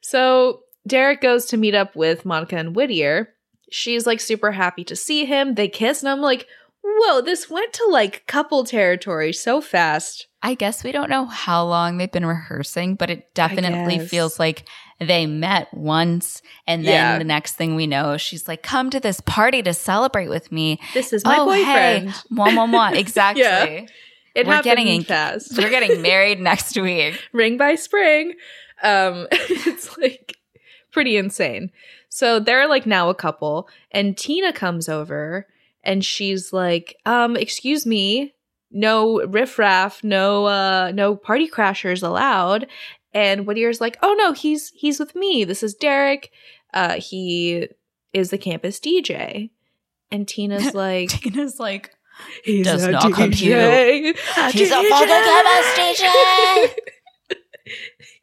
So Derek goes to meet up with Monica and Whittier. She's like super happy to see him. They kiss, and I'm like, Whoa, this went to like couple territory so fast. I guess we don't know how long they've been rehearsing, but it definitely feels like they met once. And then Yeah. the next thing we know, she's like, come to this party to celebrate with me. This is my oh, boyfriend. Hey, mwah, mwah, mwah. Exactly. Yeah. It We're getting fast. We're getting married next week. ring by spring. Um, it's like pretty insane. So they're like now a couple, and Tina comes over and she's like, um, excuse me, no riffraff, no uh no party crashers allowed. And Whittier's like, oh no, he's he's with me. This is Derek. Uh he is the campus DJ. And Tina's like, Tina's like, he's Does not DJ. compute. He's a DJ." fucking chemist DJ.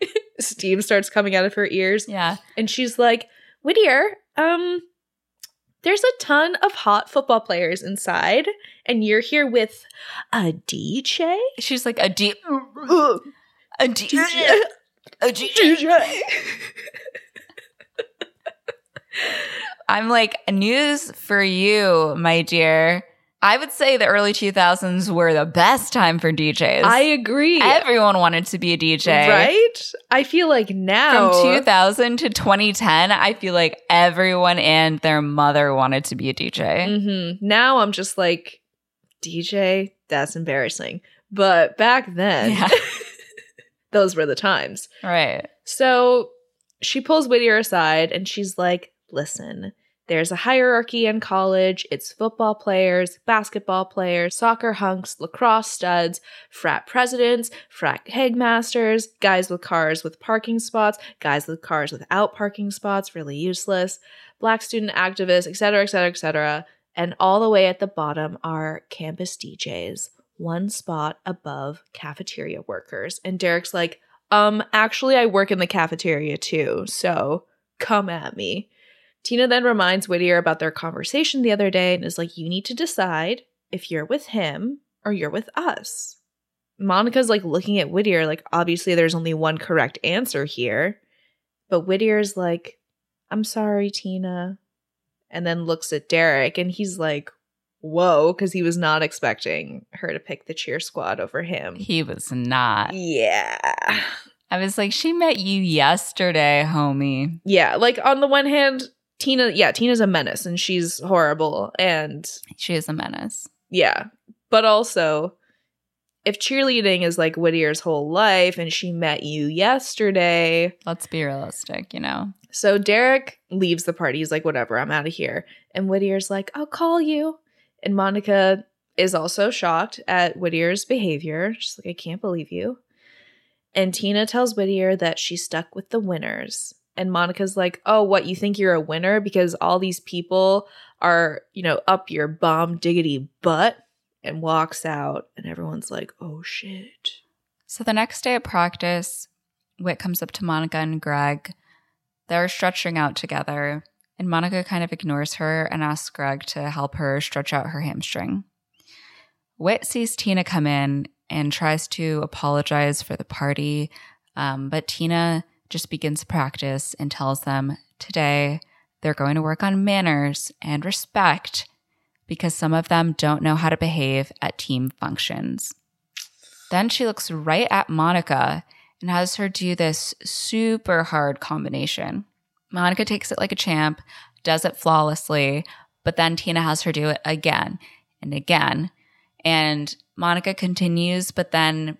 Steam starts coming out of her ears. yeah. and she's like, Whittier, um, there's a ton of hot football players inside, and you're here with a DJ? She's like, a deep, Ugh, a deep, DJ. a. DJ. I'm like, news for you, my dear. I would say the early 2000s were the best time for DJs. I agree. Everyone wanted to be a DJ. Right? I feel like now. From 2000 to 2010, I feel like everyone and their mother wanted to be a DJ. Mhm. Now I'm just like, DJ, that's embarrassing. But back then, Yeah. those were the times. Right. So she pulls Whittier aside and she's like, listen, there's a hierarchy in college. It's football players, basketball players, soccer hunks, lacrosse studs, frat presidents, frat headmasters, guys with cars with parking spots, guys with cars without parking spots, really useless, black student activists, etc., etc., etc. And all the way at the bottom are campus DJs, one spot above cafeteria workers. And Derek's like, um, actually, I work in the cafeteria too, so come at me. Tina then reminds Whittier about their conversation the other day and is like, you need to decide if you're with him or you're with us. Monica's like looking at Whittier, like, obviously, there's only one correct answer here. But Whittier's like, I'm sorry, Tina. And then looks at Derek and he's like, whoa, because he was not expecting her to pick the cheer squad over him. He was not. Yeah. I was like, she met you yesterday, homie. Yeah. Like, on the one hand, Tina, yeah, Tina's a menace and she's horrible. And She is a menace. yeah. But also, if cheerleading is like Whittier's whole life and she met you yesterday, Let's be realistic, you know? So Derek leaves the party. He's like, whatever, I'm out of here. And Whittier's like, I'll call you. And Monica is also shocked at Whittier's behavior. She's like, I can't believe you. And Tina tells Whittier that she's stuck with the winners. And Monica's like, Oh, what? You think you're a winner because all these people are, you know, up your bomb diggity butt? And walks out. And everyone's like, Oh shit. So the next day at practice, Whit comes up to Monica and Greg. They're stretching out together, and Monica kind of ignores her and asks Greg to help her stretch out her hamstring. Whit sees Tina come in and tries to apologize for the party, um, but Tina just begins practice and tells them today they're going to work on manners and respect because some of them don't know how to behave at team functions. Then she looks right at Monica and has her do this super hard combination. Monica takes it like a champ, does it flawlessly, but then Tina has her do it again and again. And Monica continues, but then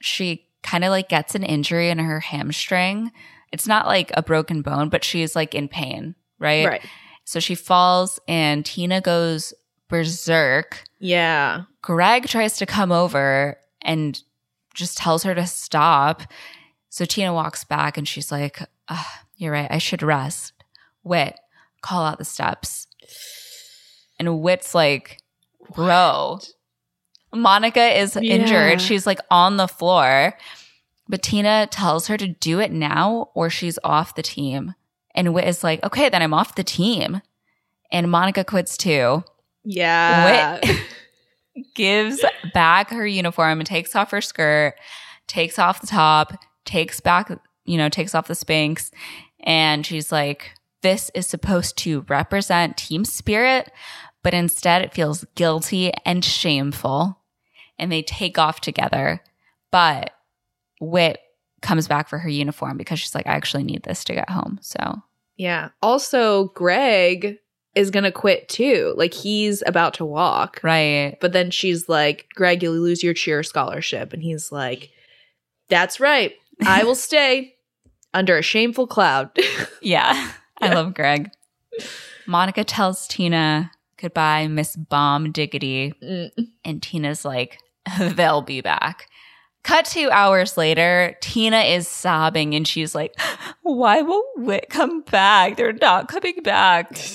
she kind of like gets an injury in her hamstring. It's not like a broken bone, but she's like in pain, right? Right. So she falls and Tina goes berserk. Yeah. Greg tries to come over and just tells her to stop. So Tina walks back and she's like, "Ah, You're right. I should rest. Wit, call out the steps. And Wit's like, Bro, Monica is Yeah. injured. She's like on the floor. But Tina tells her to do it now or she's off the team. And Wit is like, Okay, then I'm off the team. And Monica quits too Yeah. gives back her uniform and takes off her skirt, takes off the top, takes back, you know, takes off the Spanx. And she's like, this is supposed to represent team spirit, but instead it feels guilty and shameful. And they take off together. But Wit comes back for her uniform because she's like, I actually need this to get home. So Yeah. Also, Greg is going to quit too. Like he's about to walk. right. But then she's like, Greg, you'll lose your cheer scholarship. And he's like, That's right. I will stay under a shameful cloud. Yeah. I love Greg. Monica tells Tina goodbye, Miss Bomb Diggity. Mm. And Tina's like, they'll be back. Cut two hours later, Tina is sobbing and she's like, Why won't Wit come back? They're not coming back.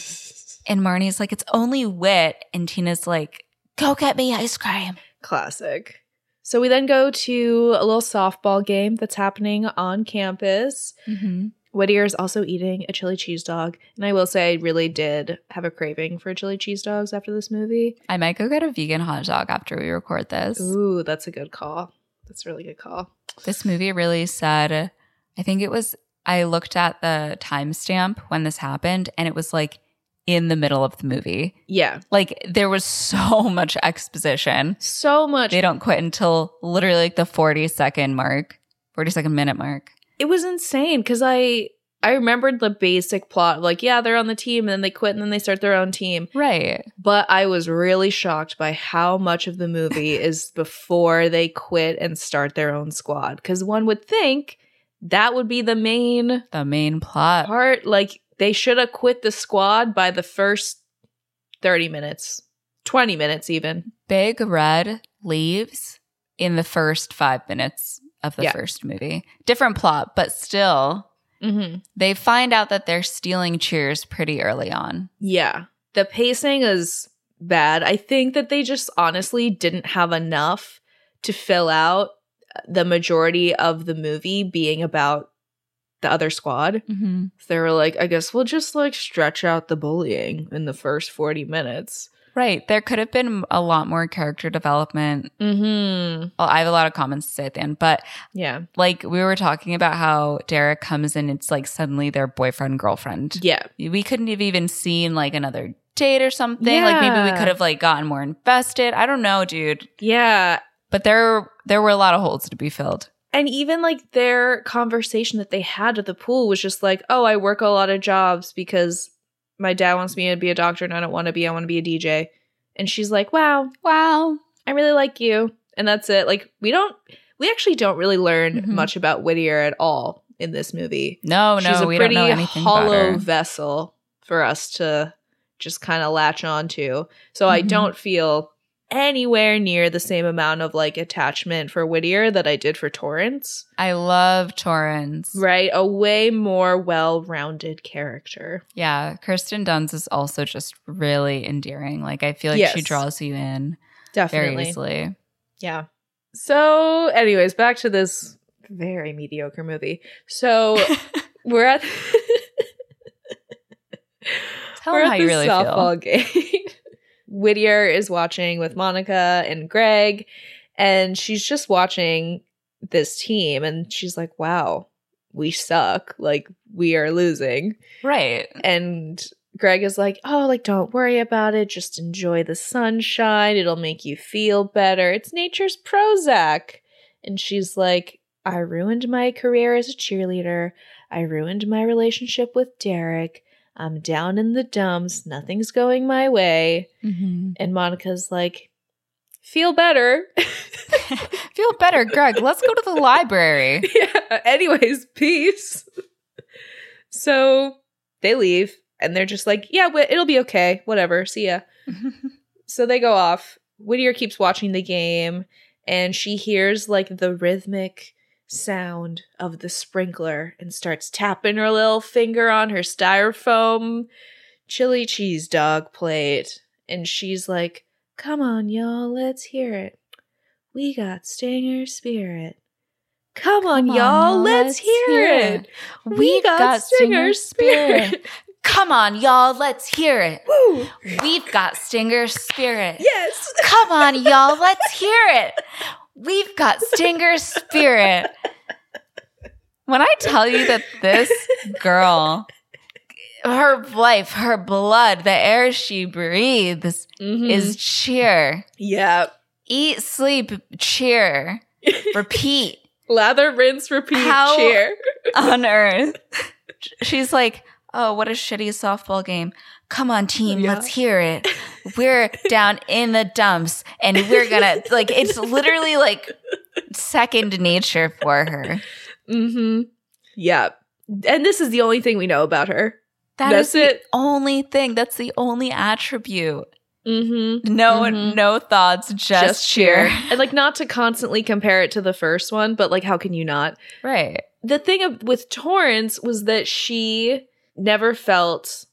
And Marnie's like, It's only Wit. And Tina's like, Go get me ice cream. Classic. So we then go to a little softball game that's happening on campus. mm-hmm. Whittier is also eating a chili cheese dog. And I will say, I really did have a craving for chili cheese dogs after this movie. I might go get a vegan hot dog after we record this. Ooh, that's a good call. That's a really good call. This movie really said, I think it was, I looked at the timestamp when this happened and it was like in the middle of the movie. Yeah. Like there was so much exposition. So much. They don't quit until literally like the 40 second mark, 40 second minute mark. It was insane because I I remembered the basic plot. Like, yeah, they're on the team and then they quit and then they start their own team. Right. But I was really shocked by how much of the movie is before they quit and start their own squad. Because one would think that would be the main The main plot. part. Like, they should have quit the squad by the first 30 minutes, 20 minutes, even. Big Red leaves in the first five minutes of the Yeah. first movie. Different plot, but still, Mm-hmm. they find out that they're stealing cheers pretty early on. Yeah. The pacing is bad. I think that they just honestly didn't have enough to fill out the majority of the movie being about the other squad. Mm-hmm. So they were like, I guess we'll just like stretch out the bullying in the first 40 minutes. Right. There could have been a lot more character development. Mm-hmm. Well, I have a lot of comments to say at the end, but Yeah. like we were talking about how Derek comes in, it's like suddenly their boyfriend, girlfriend. Yeah. We couldn't have even seen like another date or something. Like maybe we could have like gotten more invested. I don't know, dude. Yeah. But there there were a lot of holes to be filled. And even like their conversation that they had at the pool was just like, oh, I work a lot of jobs because my dad wants me to be a doctor and I don't want to be. I want to be a DJ. And she's like, wow, Wow. I really like you. And that's it. Like, we don't, we actually don't really learn Mhm. much about Whittier at all in this movie. No, She's no, a we don't pretty know anything hollow vessel for us to just kind of latch onto. So I Mhm. don't feel anywhere near the same amount of like attachment for Whittier that I did for Torrance. I love Torrance. Right, a way more well-rounded character. Yeah, Kirsten Dunst is also just really endearing. Like I feel like she draws you in Definitely. very easily. Yeah. So, anyways, back to this very mediocre movie. So we're at Tell we're at how the you really softball feel. game. Whittier is watching with Monica and Greg, and she's just watching this team, and she's like, "Wow, we suck. Like we are losing." Right. And Greg is like, "Oh, like don't worry about it. Just enjoy the sunshine. It'll make you feel better. It's nature's Prozac." And she's like, "I ruined my career as a cheerleader. I ruined my relationship with Derek. I'm down in the dumps. Nothing's going my way." hmm And Monica's like, "Feel better." Feel better, Greg. Let's go to the library. yeah. Anyways, peace. So they leave and they're just like, yeah, it'll be okay. Whatever. See ya. So they go off. Whittier keeps watching the game and she hears like the rhythmic sound of the sprinkler and starts tapping her little finger on her styrofoam chili cheese dog plate. And she's like, come on, y'all, let's hear it. We got Stinger Spirit. Come on, Come on, y'all, y'all, let's, let's hear, it. it. We got, Stinger Spirit. Come on, y'all, let's hear it. Woo! We've got Stinger Spirit. Yes. Come on, y'all, let's hear it. We've got Stinger Spirit. When I tell you that this girl, her life, her blood, the air she breathes Mhm. is cheer. yeah. Eat, sleep, cheer. Repeat Lather, rinse, repeat, How- cheer. on earth. She's like, oh, what a shitty softball game. Come on, team, Yeah. let's hear it. We're down in the dumps and we're gonna, like, it's literally like Second nature for her. Mm-hmm. Yeah. And this is the only thing we know about her. That That's is the it. only thing. That's the only attribute. Mm-hmm. No, Mhm. no thoughts, just, cheer. and like not to constantly compare it to the first one, but like how can you not? Right. The thing of, with Torrance was that she never felt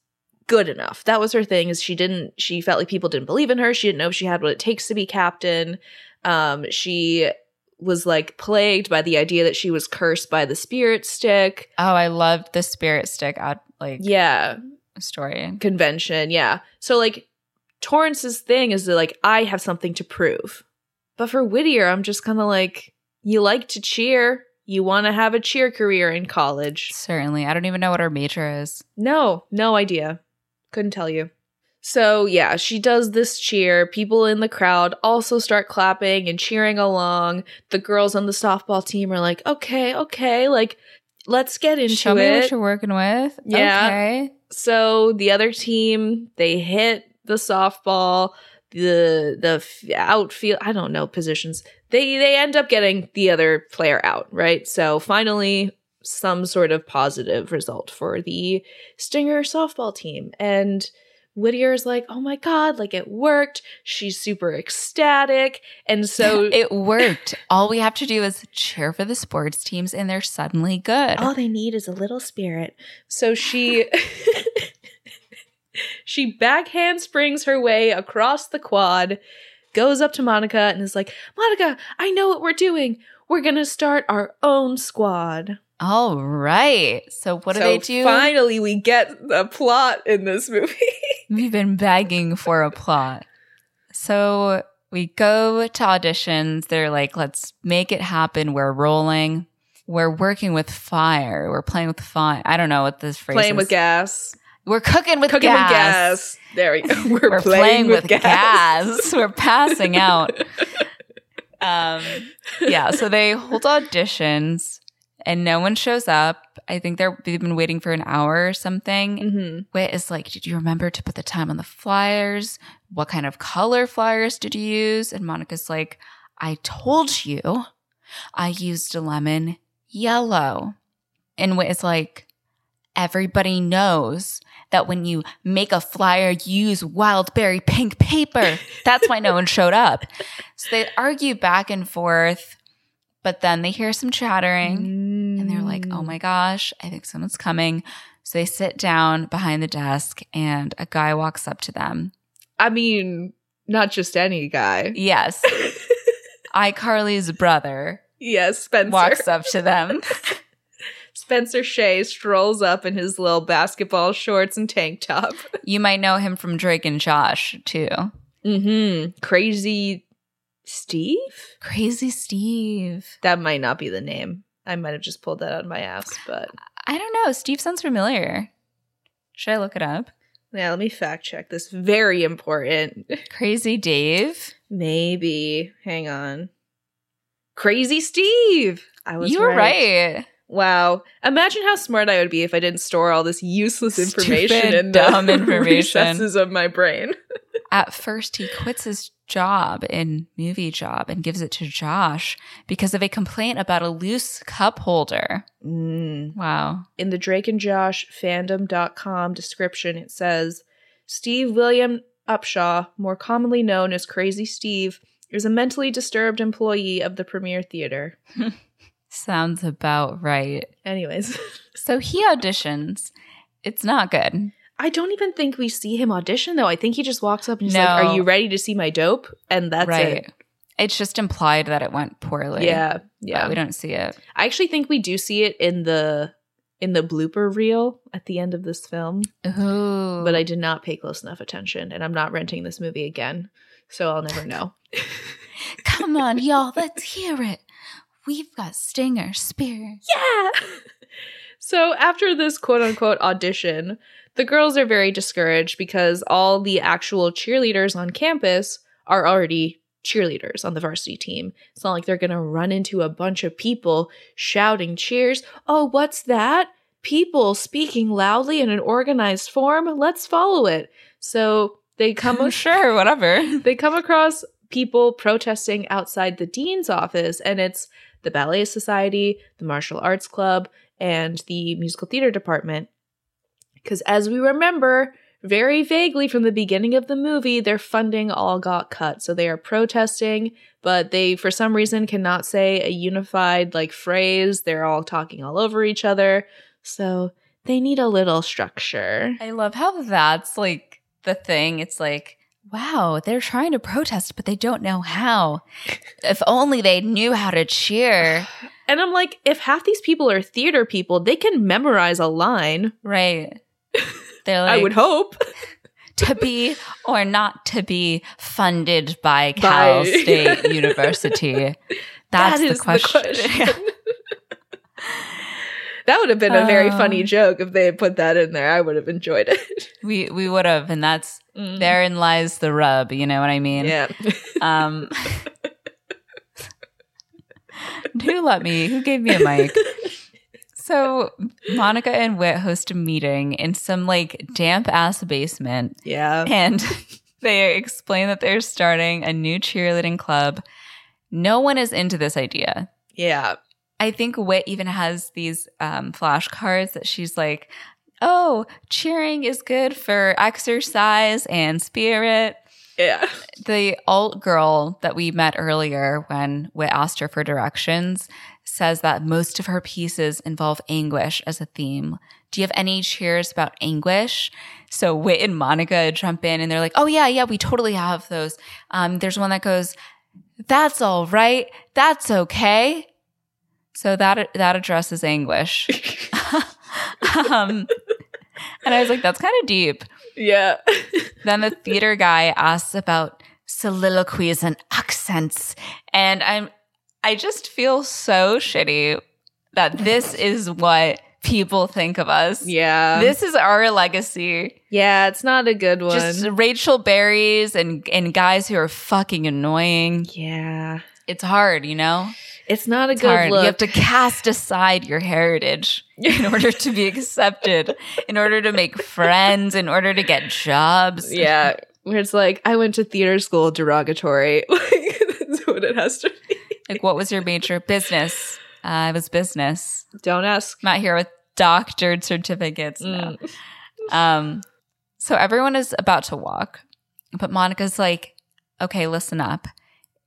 good enough. That was her thing is she didn't she felt like people didn't believe in her. She didn't know if she had what it takes to be captain. Um she was like plagued by the idea that she was cursed by the spirit stick. Oh, I loved the spirit stick out like Yeah. story. convention. Yeah. So like Torrance's thing is that like I have something to prove. But for Whittier, I'm just kind of like, you like to cheer. You want to have a cheer career in college. Certainly. I don't even know what her major is. No, no idea. Couldn't tell you. So yeah, she does this cheer. People in the crowd also start clapping and cheering along. The girls on the softball team are like, okay, okay, like let's get into Show me it. what you're working with. Yeah. Okay. So the other team, they hit the softball, the the f- outfield, I don't know positions. They they end up getting the other player out, right? So finally some sort of positive result for the Stinger softball team. And Whittier's like, "Oh my god, like it worked." She's super ecstatic. And so it worked. All we have to do is cheer for the sports teams and they're suddenly good. all they need is a little spirit. So she she backhand springs her way across the quad, goes up to Monica and is like, Monica, I know what we're doing. We're going to start our own squad. All right. So what do So they do? Finally, we get the plot in this movie. We've been begging for a plot. So we go to auditions. They're like, let's make it happen. We're rolling. We're working with fire. We're playing with fire. I don't know what this phrase is. Playing is. with gas. We're cooking with Cooking gas. with gas. There we go. We're, We're playing, with, gas. We're passing out. um, yeah. So they hold auditions, and no one shows up. I think they're they've been waiting for an hour or something. hmm Wit is like, Did you remember to put the time on the flyers? What kind of color flyers did you use? And Monica's like, I told you I used a lemon yellow. And Wit is like, Everybody knows that when you make a flyer, you use wild berry pink paper. That's why no one showed up. So they argue back and forth, but then they hear some chattering and they're like, Mm. oh my gosh, I think someone's coming. So they sit down behind the desk and a guy walks up to them. I mean, not just any guy. Yes, iCarly's brother Yes, Spencer. walks up to them. Spencer Shay strolls up in his little basketball shorts and tank top. You might know him from Drake and Josh too. Mm-hmm. Crazy Steve? Crazy Steve. That might not be the name. I might have just pulled that out of my ass, but I don't know. Steve sounds familiar. Should I look it up? yeah, let me fact check this. Very important. Crazy Dave. Maybe. Hang on. Crazy Steve. I was You were right. Wow. Imagine how smart I would be if I didn't store all this useless information Stupid, in dumb the information. recesses of my brain. At first, he quits his job in movie job and gives it to Josh because of a complaint about a loose cup holder. Mm. Wow. In the Drake and Josh fandom.com description, it says Steve William Upshaw, more commonly known as Crazy Steve, is a mentally disturbed employee of the Premier Theater. Sounds about right. Anyways, So he auditions. It's not good. I don't even think we see him audition though. I think he just walks up and he's No. like, Are you ready to see my dope? And that's right. it. It's just implied that it went poorly. Yeah. Yeah. we don't see it. I actually think we do see it in the in the blooper reel at the end of this film, Ooh. but I did not pay close enough attention and I'm not renting this movie again. So I'll never know. Come on, y'all. Let's hear it. We've got Stinger, Spear. yeah. So after this quote unquote audition, the girls are very discouraged because all the actual cheerleaders on campus are already cheerleaders on the varsity team. It's not like they're going to run into a bunch of people shouting cheers. Oh, what's that? People speaking loudly in an organized form. Let's follow it. So they come sure, whatever. they come across people protesting outside the dean's office and it's the ballet society the martial arts club and the musical theater department because as we remember very vaguely from the beginning of the movie their funding all got cut so they are protesting but they for some reason cannot say a unified like phrase they're all talking all over each other so they need a little structure I love how that's like the thing. It's like, wow, they're trying to protest, but they don't know how. if only they knew how to cheer. And I'm like, if half these people are theater people, they can memorize a line. Right. They're like, I would hope. to be or not to be funded by Cal By- State University. That's That the is question. that would have been a very funny joke if they had put that in there. I would have enjoyed it. we we would have, and that's therein lies the rub. You know what I mean? Yeah. Um, who let me? Who gave me a mic? So Monica and Wit host a meeting in some like damp ass basement, yeah. and they explain that they're starting a new cheerleading club. No one is into this idea. Yeah. I think Wit even has these um, flashcards that she's like, "Oh, cheering is good for exercise and spirit." Yeah. the alt girl that we met earlier when Wit asked her for directions says that most of her pieces involve anguish as a theme. Do you have any cheers about anguish? So Wit and Monica jump in and they're like, "Oh yeah, yeah, we totally have those." Um, there's one that goes, "That's all right. That's okay." So that that addresses anguish. um, and I was like, "That's kind of deep." Yeah. Then the theater guy asks about soliloquies and accents. And I'm I just feel so shitty that this is what people think of us. yeah. This is our legacy. yeah, it's not a good one. Just Rachel Berries and and guys who are fucking annoying. yeah. It's hard, you know? It's not a It's good hard. look. You have to cast aside your heritage in order to be accepted, in order to make friends, in order to get jobs. yeah. Where it's like, I went to theater school derogatory. Like, that's what it has to be. Like, what was your major? Business. Uh, it was business. Don't ask. I'm not here with doctored certificates. No. Mm. Um, so everyone is about to walk, but Monica's like, okay, listen up.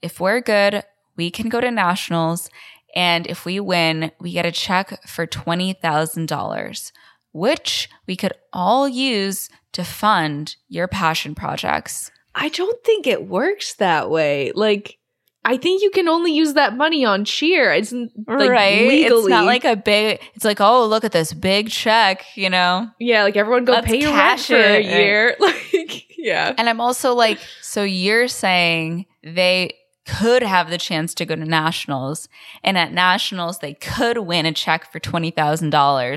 If we're good, we can go to nationals. And if we win, we get a check for $20,000, which we could all use to fund your passion projects. I don't think it works that way. Like, I think you can only use that money on cheer. It's like right? legally. It's not like a big, it's like, oh, look at this big check, you know? yeah, like everyone go Let's pay your rent cash for a right. year. Like, yeah, And I'm also like, so you're saying they could have the chance to go to nationals, and at nationals, they could win a check for $20,000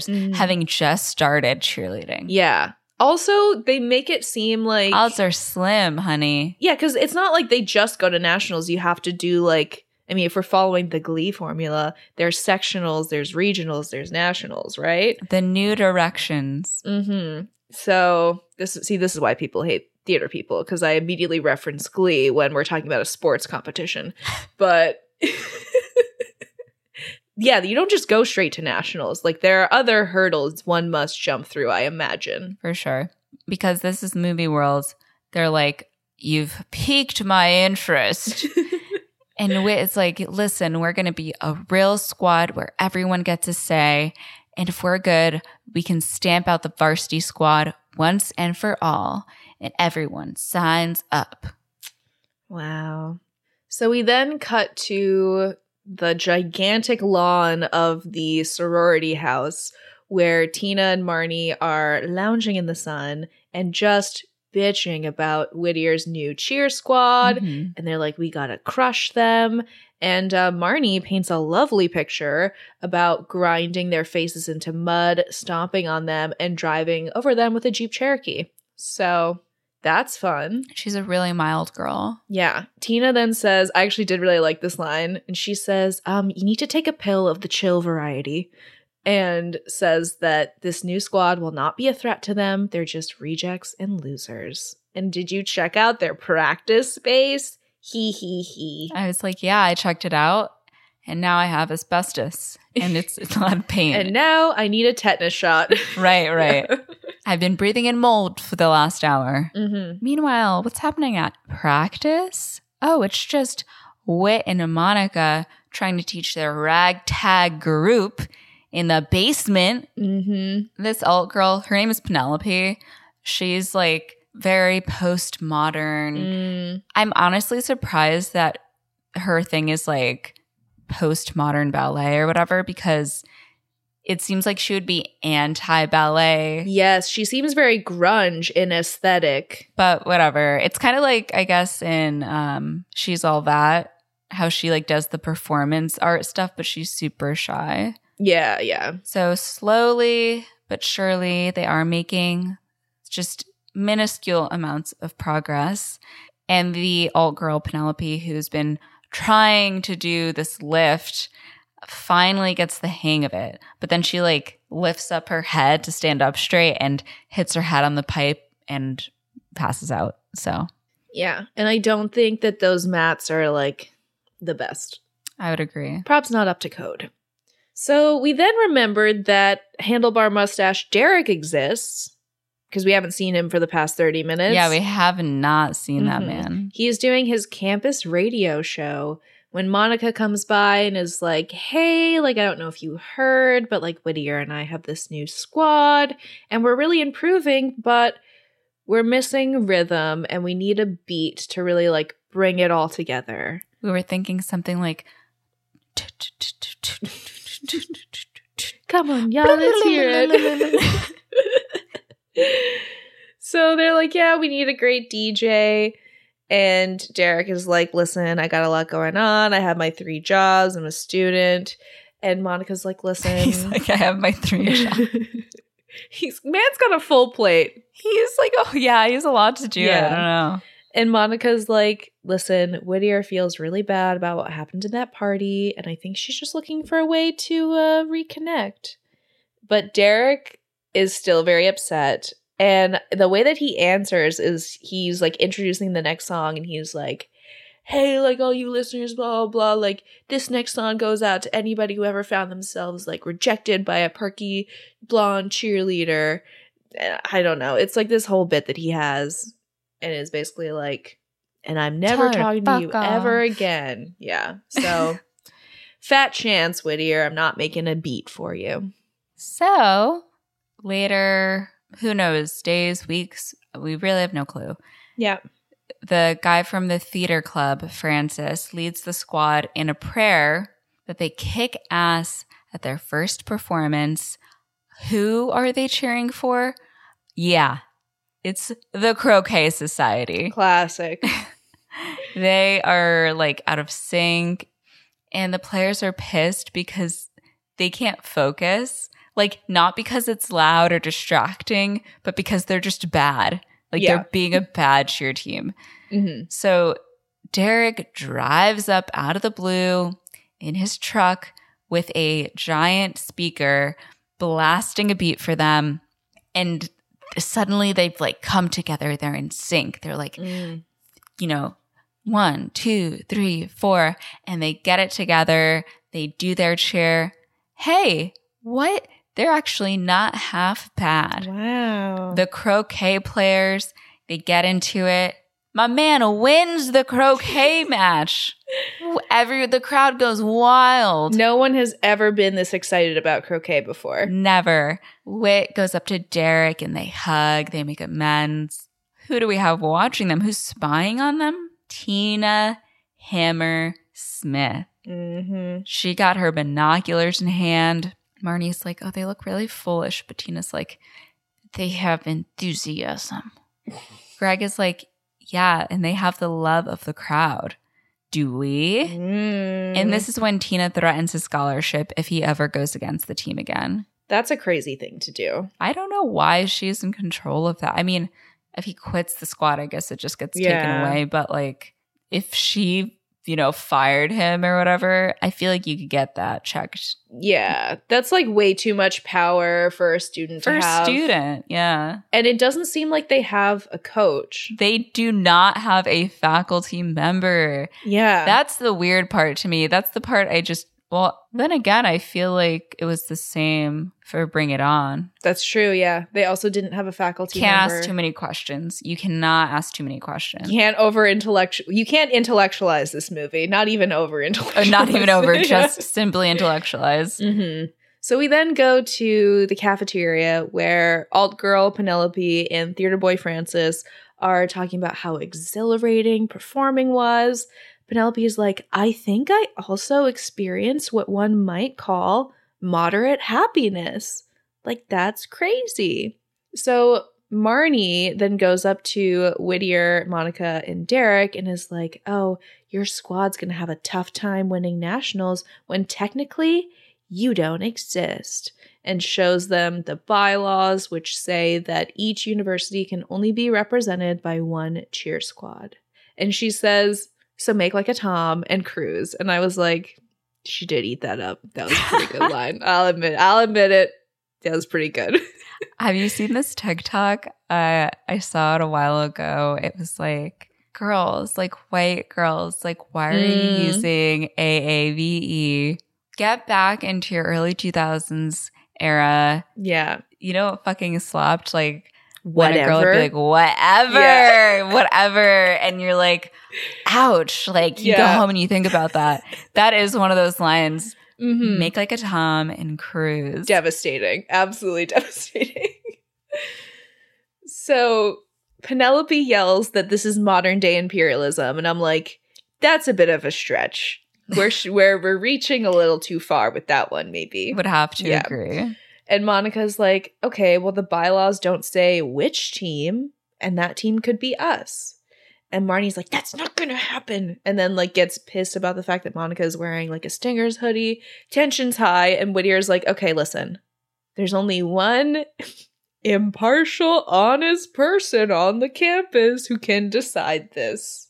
Mhm. having just started cheerleading. yeah. Also, they make it seem like Odds are slim, honey. yeah, because it's not like they just go to nationals. You have to do like. I mean, if we're following the Glee formula, there's sectionals, there's regionals, there's nationals, right? The new directions. Mm-hmm. So this see, this is why people hate theater people because I immediately reference Glee when we're talking about a sports competition. But yeah, you don't just go straight to nationals. Like there are other hurdles one must jump through. I imagine. For sure. Because this is movie world. They're like, you've piqued my interest. and it's like, listen, we're going to be a real squad where everyone gets a say. And if we're good, we can stamp out the varsity squad once and for all. And everyone signs up. Wow. So we then cut to the gigantic lawn of the sorority house where Tina and Marnie are lounging in the sun and just bitching about Whittier's new cheer squad. Mhm. And they're like, we gotta crush them. And uh, Marnie paints a lovely picture about grinding their faces into mud, stomping on them, and driving over them with a Jeep Cherokee. So that's fun. She's a really mild girl. Yeah. Tina then says, I actually did really like this line. And she says, um, you need to take a pill of the chill variety. And says that this new squad will not be a threat to them. They're just rejects and losers. And did you check out their practice space? He he he. I was like, yeah, I checked it out. And now I have asbestos. And it's, it's a lot of pain. And now I need a tetanus shot. right, right. I've been breathing in mold for the last hour. hmm Meanwhile, what's happening at practice? Oh, it's just Wit and Monica trying to teach their ragtag group in the basement. hmm This alt girl, her name is Penelope. She's like very postmodern. Mm. I'm honestly surprised that her thing is like postmodern ballet or whatever because it seems like she would be anti ballet. Yes, she seems very grunge in aesthetic. but whatever. It's kind of like I guess in um She's All That how she like does the performance art stuff but she's super shy. Yeah, yeah. So slowly but surely they are making just minuscule amounts of progress. And the alt girl Penelope who's been trying to do this lift finally gets the hang of it. But then she like lifts up her head to stand up straight and hits her head on the pipe and passes out. So Yeah. And I don't think that those mats are like the best. I would agree. Props not up to code. So we then remembered that handlebar mustache Derek exists. Because we haven't seen him for the past 30 minutes. yeah, we have not seen that Mhm. man. He is doing his campus radio show when Monica comes by and is like, Hey, like, I don't know if you heard, but like Whittier and I have this new squad and we're really improving, but we're missing rhythm and we need a beat to really like bring it all together. We were thinking something like Come on, y'all, let's hear it. so they're like, Yeah, we need a great DJ. And Derek is like, Listen, I got a lot going on. I have my three jobs. I'm a student. And Monica's like, Listen. He's like, I have my three jobs. He's man's got a full plate. He's like, oh yeah, he has a lot to do. Yeah. I don't know. And Monica's like, listen, Whittier feels really bad about what happened in that party, and I think she's just looking for a way to uh, reconnect. But Derek is still very upset. And the way that he answers is he's like introducing the next song, and he's like, hey, like all you listeners, blah, blah, blah. Like, this next song goes out to anybody who ever found themselves like rejected by a perky blonde cheerleader. Eh, I don't know. It's like this whole bit that he has, and is basically like, and I'm never to talking to you fuck ever again. Yeah. So, fat chance, Whittier. I'm not making a beat for you. So later, who knows, days, weeks, we really have no clue. Yeah. The guy from the theater club, Francis, leads the squad in a prayer that they kick ass at their first performance. Who are they cheering for? Yeah, it's the Croquet Society. Classic. they are like out of sync and the players are pissed because they can't focus like not because it's loud or distracting but because they're just bad like Yeah. they're being a bad cheer team hmm so derek drives up out of the blue in his truck with a giant speaker blasting a beat for them and suddenly they've like come together they're in sync they're like Mm. you know, one, two, three, four, and they get it together. They do their cheer. Hey, what? They're actually not half bad. Wow. The croquet players, they get into it. My man wins the croquet match. Every the crowd goes wild. no one has ever been this excited about croquet before. Never. Wit goes up to Derek and they hug, they make amends. Who do we have watching them? Who's spying on them? Tina Hammer Smith. Mm-hmm. She got her binoculars in hand. Marnie's like, oh, they look really foolish. But Tina's like, they have enthusiasm. Greg is like, yeah, and they have the love of the crowd. Do we? Mm. And this is when Tina threatens his scholarship if he ever goes against the team again. that's a crazy thing to do. I don't know why she's in control of that. I mean, if he quits the squad, I guess it just gets taken away. But like, if she, you know, fired him or whatever, I feel like you could get that checked Yeah, that's like way too much power for a student for to a student. Yeah. And it doesn't seem like they have a coach. They do not have a faculty member. Yeah. That's the weird part to me. That's the part I just, well, then again, I feel like it was the same for Bring It On. that's true. Yeah. They also didn't have a faculty Can't member. ask too many questions. You cannot ask too many questions. You can't over intellectual. You can't intellectualize this movie. Not even over intellectualize. Uh, not even over, just simply intellectualize. hmm So we then go to the cafeteria where alt girl Penelope and theater boy Francis are talking about how exhilarating performing was. Penelope is like, I think I also experienced what one might call moderate happiness. Like, that's crazy. So Marnie then goes up to Whittier, Monica, and Derek and is like, Oh, your squad's gonna have a tough time winning nationals when technically you don't exist. And shows them the bylaws, which say that each university can only be represented by one cheer squad. And she says, So make like a Tom and cruise. And I was like, She did eat that up. That was a pretty good line. I'll admit, I'll admit it. That was pretty good. Have you seen this TikTok? Uh, I saw it a while ago. It was like, girls, like white girls, like, why are Mm. you using AAVE? Get back into your early 2000s era. yeah. You know what fucking slapped? Like, when a girl would be like, whatever, Yeah. whatever. And you're like, ouch. Like you go home and you think about that. That is one of those lines. Mhm. Make like a Tom and cruise. devastating absolutely devastating so penelope yells that this is modern day imperialism and i'm like that's a bit of a stretch we're sh- where we're reaching a little too far with that one maybe Would have to Yeah. agree. And monica's like okay well the bylaws don't say which team and that team could be us. And marnie's like that's not gonna happen. And then like gets pissed about the fact that monica is wearing like a stingers hoodie tension's high and whittier's like okay listen there's only one impartial honest person on the campus who can decide this.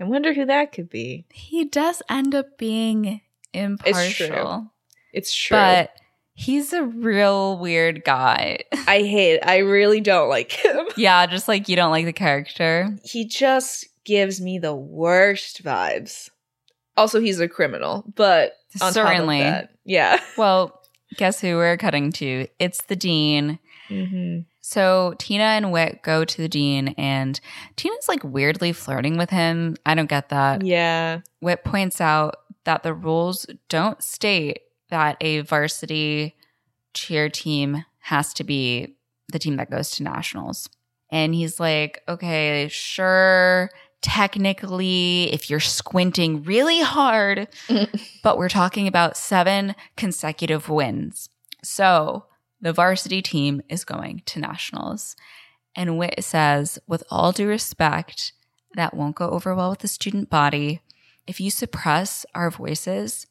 I wonder who that could be. He does end up being impartial. it's true. But he's a real weird guy. i hate i really don't like him yeah, just like you don't like the character. he just gives me the worst vibes. Also, he's a criminal, but Certainly. that, yeah. Well, guess who we're cutting to? It's the dean. Mm-hmm. So Tina and Wit go to the dean, and Tina's like weirdly flirting with him. I don't get that. Yeah, Wit points out that the rules don't state that a varsity cheer team has to be the team that goes to nationals. And he's like, okay, sure, technically, if you're squinting really hard, but we're talking about seven consecutive wins. So the varsity team is going to nationals. And Wit says, with all due respect, that won't go over well with the student body. If you suppress our voices,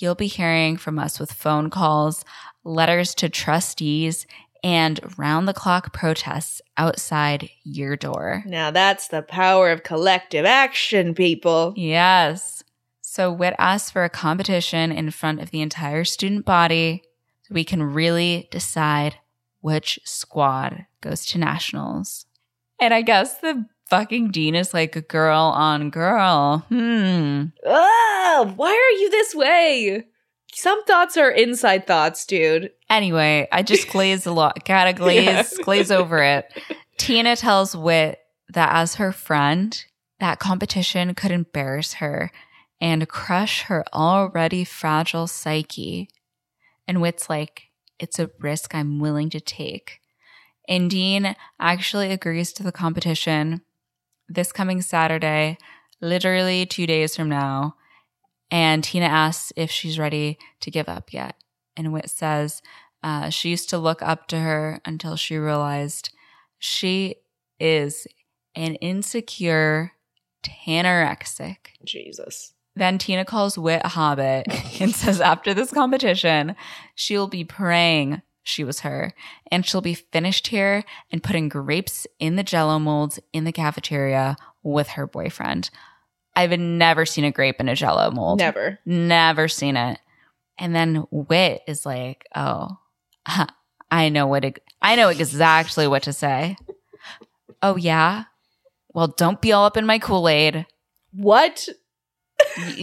you'll be hearing from us with phone calls, letters to trustees, and round the clock protests outside your door. now that's the power of collective action, people. Yes. So Wit asks for a competition in front of the entire student body so we can really decide which squad goes to nationals. And I guess the fucking dean is like a girl on girl. Hmm. Ah, why are you this way? Some thoughts are inside thoughts, dude. Anyway, I just glaze a lot. Gotta glaze, Yeah. glaze over it. Tina tells Wit that as her friend, that competition could embarrass her and crush her already fragile psyche. And Wit's like, it's a risk I'm willing to take. And Dean actually agrees to the competition this coming Saturday, literally two days from now. And Tina asks if she's ready to give up yet. And Wit says uh, she used to look up to her until she realized she is an insecure tanorexic. Jesus. Then Tina calls Wit a hobbit and says after this competition, she will be praying she was her and she'll be finished here and putting grapes in the jello molds in the cafeteria with her boyfriend. I've never seen a grape in a jello mold. Never. Never seen it. And then Wit is like, "Oh, I know what I know exactly what to say." Oh yeah. Well, don't be all up in my Kool-Aid. What?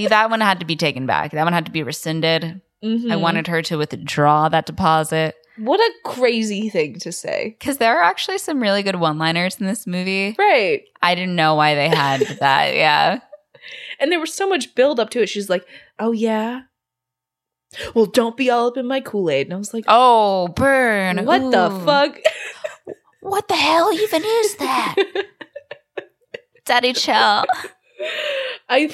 That one had to be taken back. That one had to be rescinded. I Mhm. wanted her to withdraw that deposit What a crazy thing to say. because there are actually some really good one-liners in this movie. Right. I didn't know why they had that. Yeah. And there was so much build up to it. She's like, oh, yeah. Well, don't be all up in my Kool Aid. And I was like, Oh, burn! what the fuck? What the hell even is that? Daddy chill. I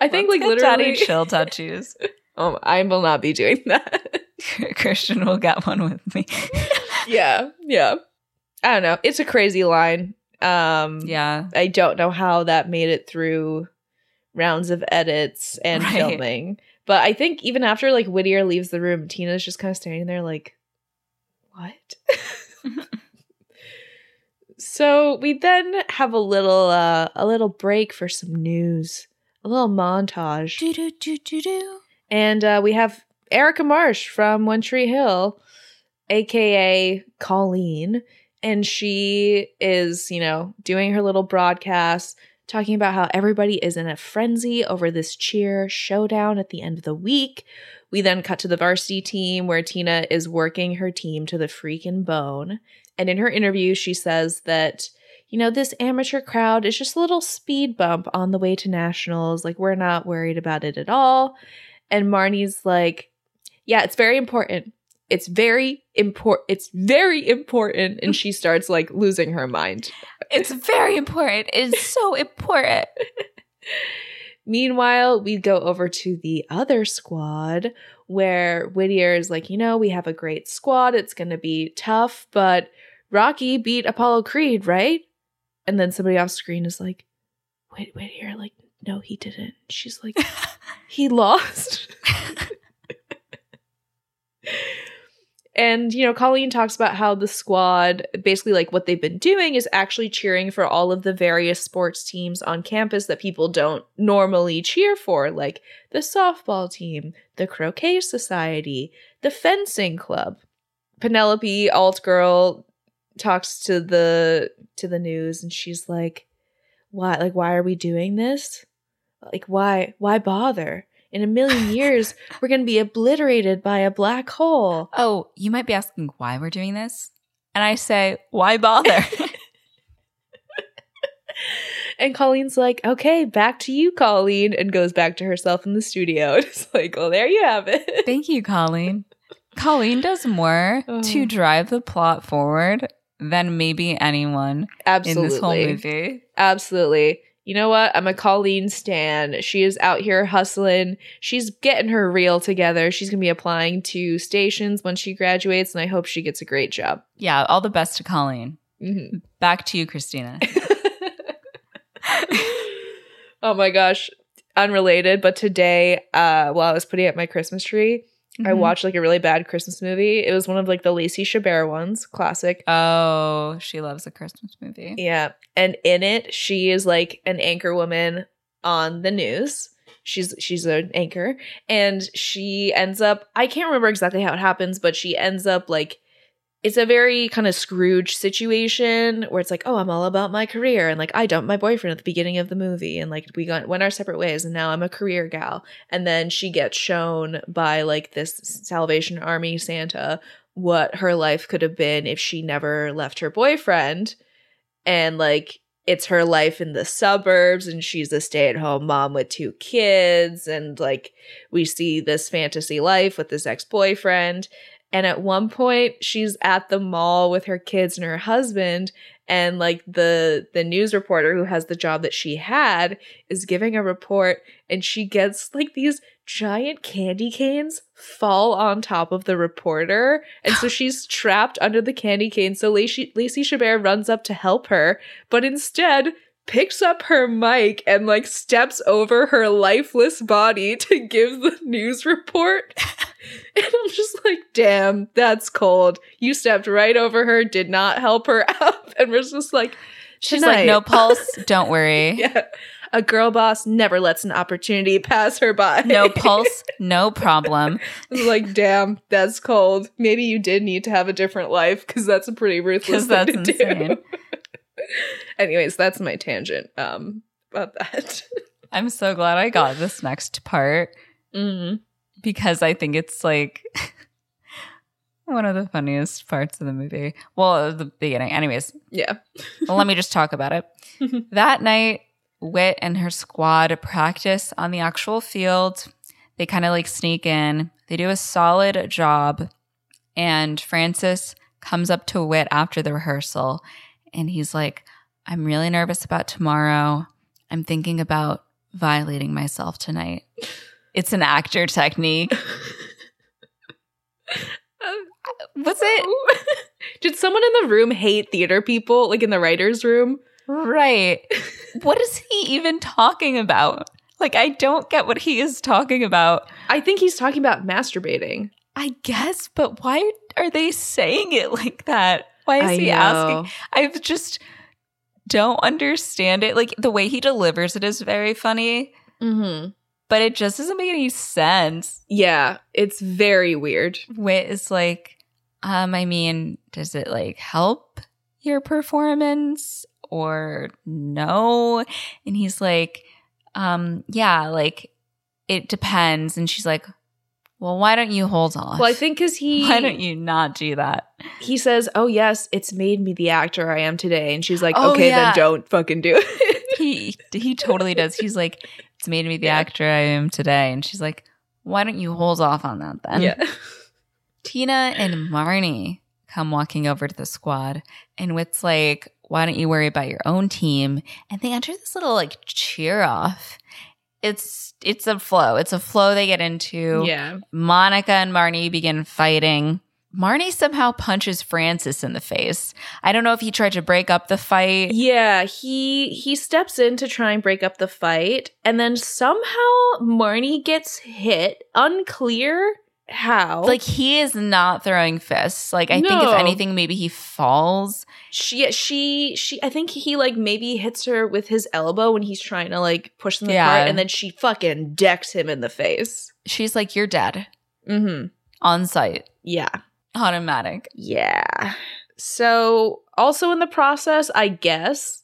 I think Let's like literally daddy chill tattoos. Oh, I will not be doing that. Christian will get one with me. yeah, yeah. I don't know. It's a crazy line. Um yeah. I don't know how that made it through rounds of edits and Right. filming. But I think even after like Whittier leaves the room, Tina's just kind of standing there like, what? so we then have a little uh a little break for some news. A little montage. do do do do do. And uh, we have Erica Marsh from One Tree Hill, aka Colleen. And she is, you know, doing her little broadcast, talking about how everybody is in a frenzy over this cheer showdown at the end of the week. We then cut to the varsity team where Tina is working her team to the freaking bone. And in her interview, she says that, you know, this amateur crowd is just a little speed bump on the way to nationals. Like, we're not worried about it at all. And Marnie's like, yeah, it's very important. It's very important. It's very important. And she starts like losing her mind. It's very important. It's so important. Meanwhile, we go over to the other squad where Whittier is like, you know, we have a great squad. It's going to be tough, but Rocky beat Apollo Creed, right? And then somebody off screen is like, wait, Whittier, like, no, he didn't. She's like, he lost. And, you know, Colleen talks about how the squad, basically, like what they've been doing is actually cheering for all of the various sports teams on campus that people don't normally cheer for, like the softball team, the croquet society, the fencing club. Penelope, alt girl, talks to the to the news and she's like, Why like why are we doing this? Like why why bother? In a million years, we're going to be obliterated by a black hole. Oh, you might be asking why we're doing this. And I say, why bother? and Colleen's like, okay, back to you, Colleen, and goes back to herself in the studio. It's like, well, there you have it. Thank you, Colleen. Colleen does more Oh. to drive the plot forward than maybe anyone Absolutely. in this whole movie. Absolutely. You know what? I'm a Colleen Stan. She is out here hustling. She's getting her reel together. She's going to be applying to stations when she graduates, and I hope she gets a great job. Yeah, all the best to Colleen. Mhm. Back to you, Christina. oh my gosh. Unrelated, but today, uh, while I was putting up my Christmas tree, I Mhm. watched like a really bad Christmas movie. It was one of like the Lacey Chabert ones, classic. Oh, she loves a Christmas movie. Yeah. And in it, she is like an anchor woman on the news. She's she's an anchor and she ends up I can't remember exactly how it happens, but she ends up like it's a very kind of Scrooge situation where it's like, oh, I'm all about my career, and like I dumped my boyfriend at the beginning of the movie, and like we got went our separate ways, and now I'm a career gal. And then she gets shown by like this Salvation Army Santa what her life could have been if she never left her boyfriend, and like it's her life in the suburbs, and she's a stay at home mom with two kids, and like we see this fantasy life with this ex boyfriend. And at one point, she's at the mall with her kids and her husband, and like the the news reporter who has the job that she had is giving a report, and she gets like these giant candy canes fall on top of the reporter, and so she's trapped under the candy cane. So Lacey Lacey Chabert runs up to help her, but instead picks up her mic and like steps over her lifeless body to give the news report. and I'm just like, damn, that's cold. You stepped right over her, did not help her up, and was just like, She's "Tonight." like, no pulse, don't worry. yeah. A girl boss never lets an opportunity pass her by. No pulse, no problem. Like, damn, that's cold. Maybe you did need to have a different life because that's a pretty ruthless thing that's to do. Anyways, that's my tangent um about that. I'm so glad I got this next part mm. Because I think it's like one of the funniest parts of the movie. Well, the beginning. Anyways, Yeah. well, let me just talk about it. that night, Wit and her squad practice on the actual field. They kind of like sneak in. They do a solid job. And Francis comes up to Wit after the rehearsal and he's like, I'm really nervous about tomorrow. I'm thinking about violating myself tonight. It's an actor technique. Was it? Did someone in the room hate theater people, like in the writer's room? Right. what is he even talking about? Like, I don't get what he is talking about. I think he's talking about masturbating. I guess, but why are they saying it like that? Why is I he know. asking? I just don't understand it. Like, the way he delivers it is very funny, Mm-hmm. But it just doesn't make any sense. Yeah, it's very weird. Wit is like, um, I mean, does it like help your performance? or no? And he's like, um, yeah, like it depends. And she's like, well, why don't you hold off? Well, I think because he why don't you not do that? he says, "Oh yes, it's made me the actor I am today," and she's like, Oh, "Okay, yeah. then don't fucking do it." He he totally does. He's like, it's made me the Yeah. actor I am today. And she's like, why don't you hold off on that then? yeah, Tina and Marnie come walking over to the squad, and Wit's like, why don't you worry about your own team? And they enter this little like cheer off. It's it's a flow. It's a flow they get into. yeah. Monica and Marnie begin fighting. Marnie somehow punches Francis in the face. I don't know if he tried to break up the fight. Yeah, he he steps in to try and break up the fight, and then somehow Marnie gets hit. Unclear how. Like he is not throwing fists. Like I think if anything, maybe he falls. she she she. I think he like maybe hits her with his elbow when he's trying to like push them Yeah. apart, and then she fucking decks him in the face. She's like, "You're dead Mm-hmm. on site, Yeah. Automatic." Yeah. So also in the process, I guess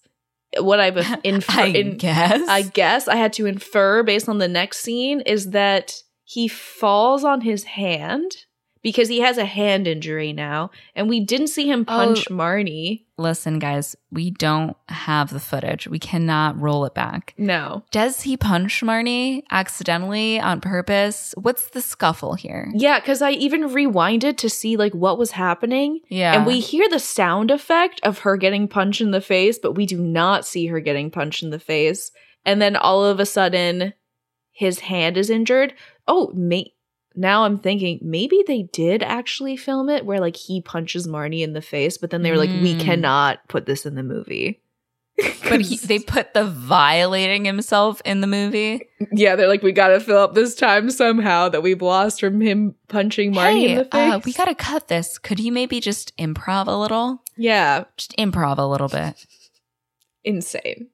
what I've infer- I in, guess. I guess I had to infer based on the next scene is that he falls on his hand because he has a hand injury now, and we didn't see him oh, punch Marnie. Listen, guys, we don't have the footage. We cannot roll it back. No. Does he punch Marnie accidentally on purpose? What's the scuffle here? Yeah, because I even rewinded to see like what was happening. Yeah. And we hear the sound effect of her getting punched in the face, but we do not see her getting punched in the face. And then all of a sudden, his hand is injured. Oh, may- now I'm thinking maybe they did actually film it where like he punches Marnie in the face, but then they were like, we Mm. cannot put this in the movie. but he, they put the violating himself in the movie. yeah, they're like, we gotta fill up this time somehow that we've lost from him punching Marnie in the face. uh, we gotta cut this. Could you maybe just improv a little? yeah, Just improv a little bit. insane.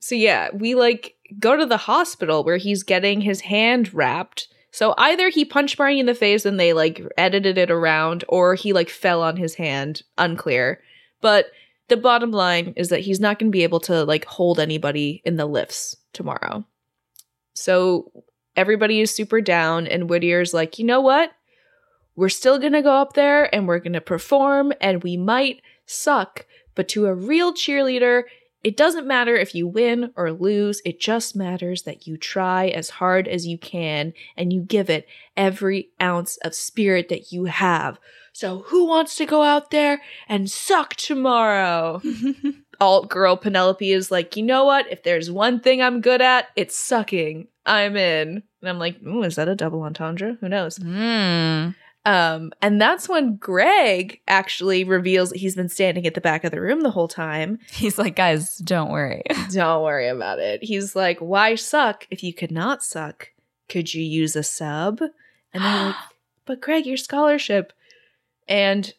So yeah, we like go to the hospital where he's getting his hand wrapped. So either he punched Marnie in the face and they like edited it around, or he like fell on his hand. Unclear. But the bottom line is that he's not going to be able to like hold anybody in the lifts tomorrow. So everybody is super down, and Whittier's like, you know what? We're still going to go up there and we're going to perform, and we might suck, but to a real cheerleader, it doesn't matter if you win or lose, it just matters that you try as hard as you can and you give it every ounce of spirit that you have. So, who wants to go out there and suck tomorrow? Alt girl Penelope is like, you know what? If there's one thing I'm good at, it's sucking. I'm in. And I'm like, ooh, is that a double entendre? Who knows? Mm. Um, and that's when Greg actually reveals that he's been standing at the back of the room the whole time. He's like, guys, don't worry. Don't worry about it. He's like, why suck if you could not suck? Could you use a sub? And they're like, but Greg, your scholarship. And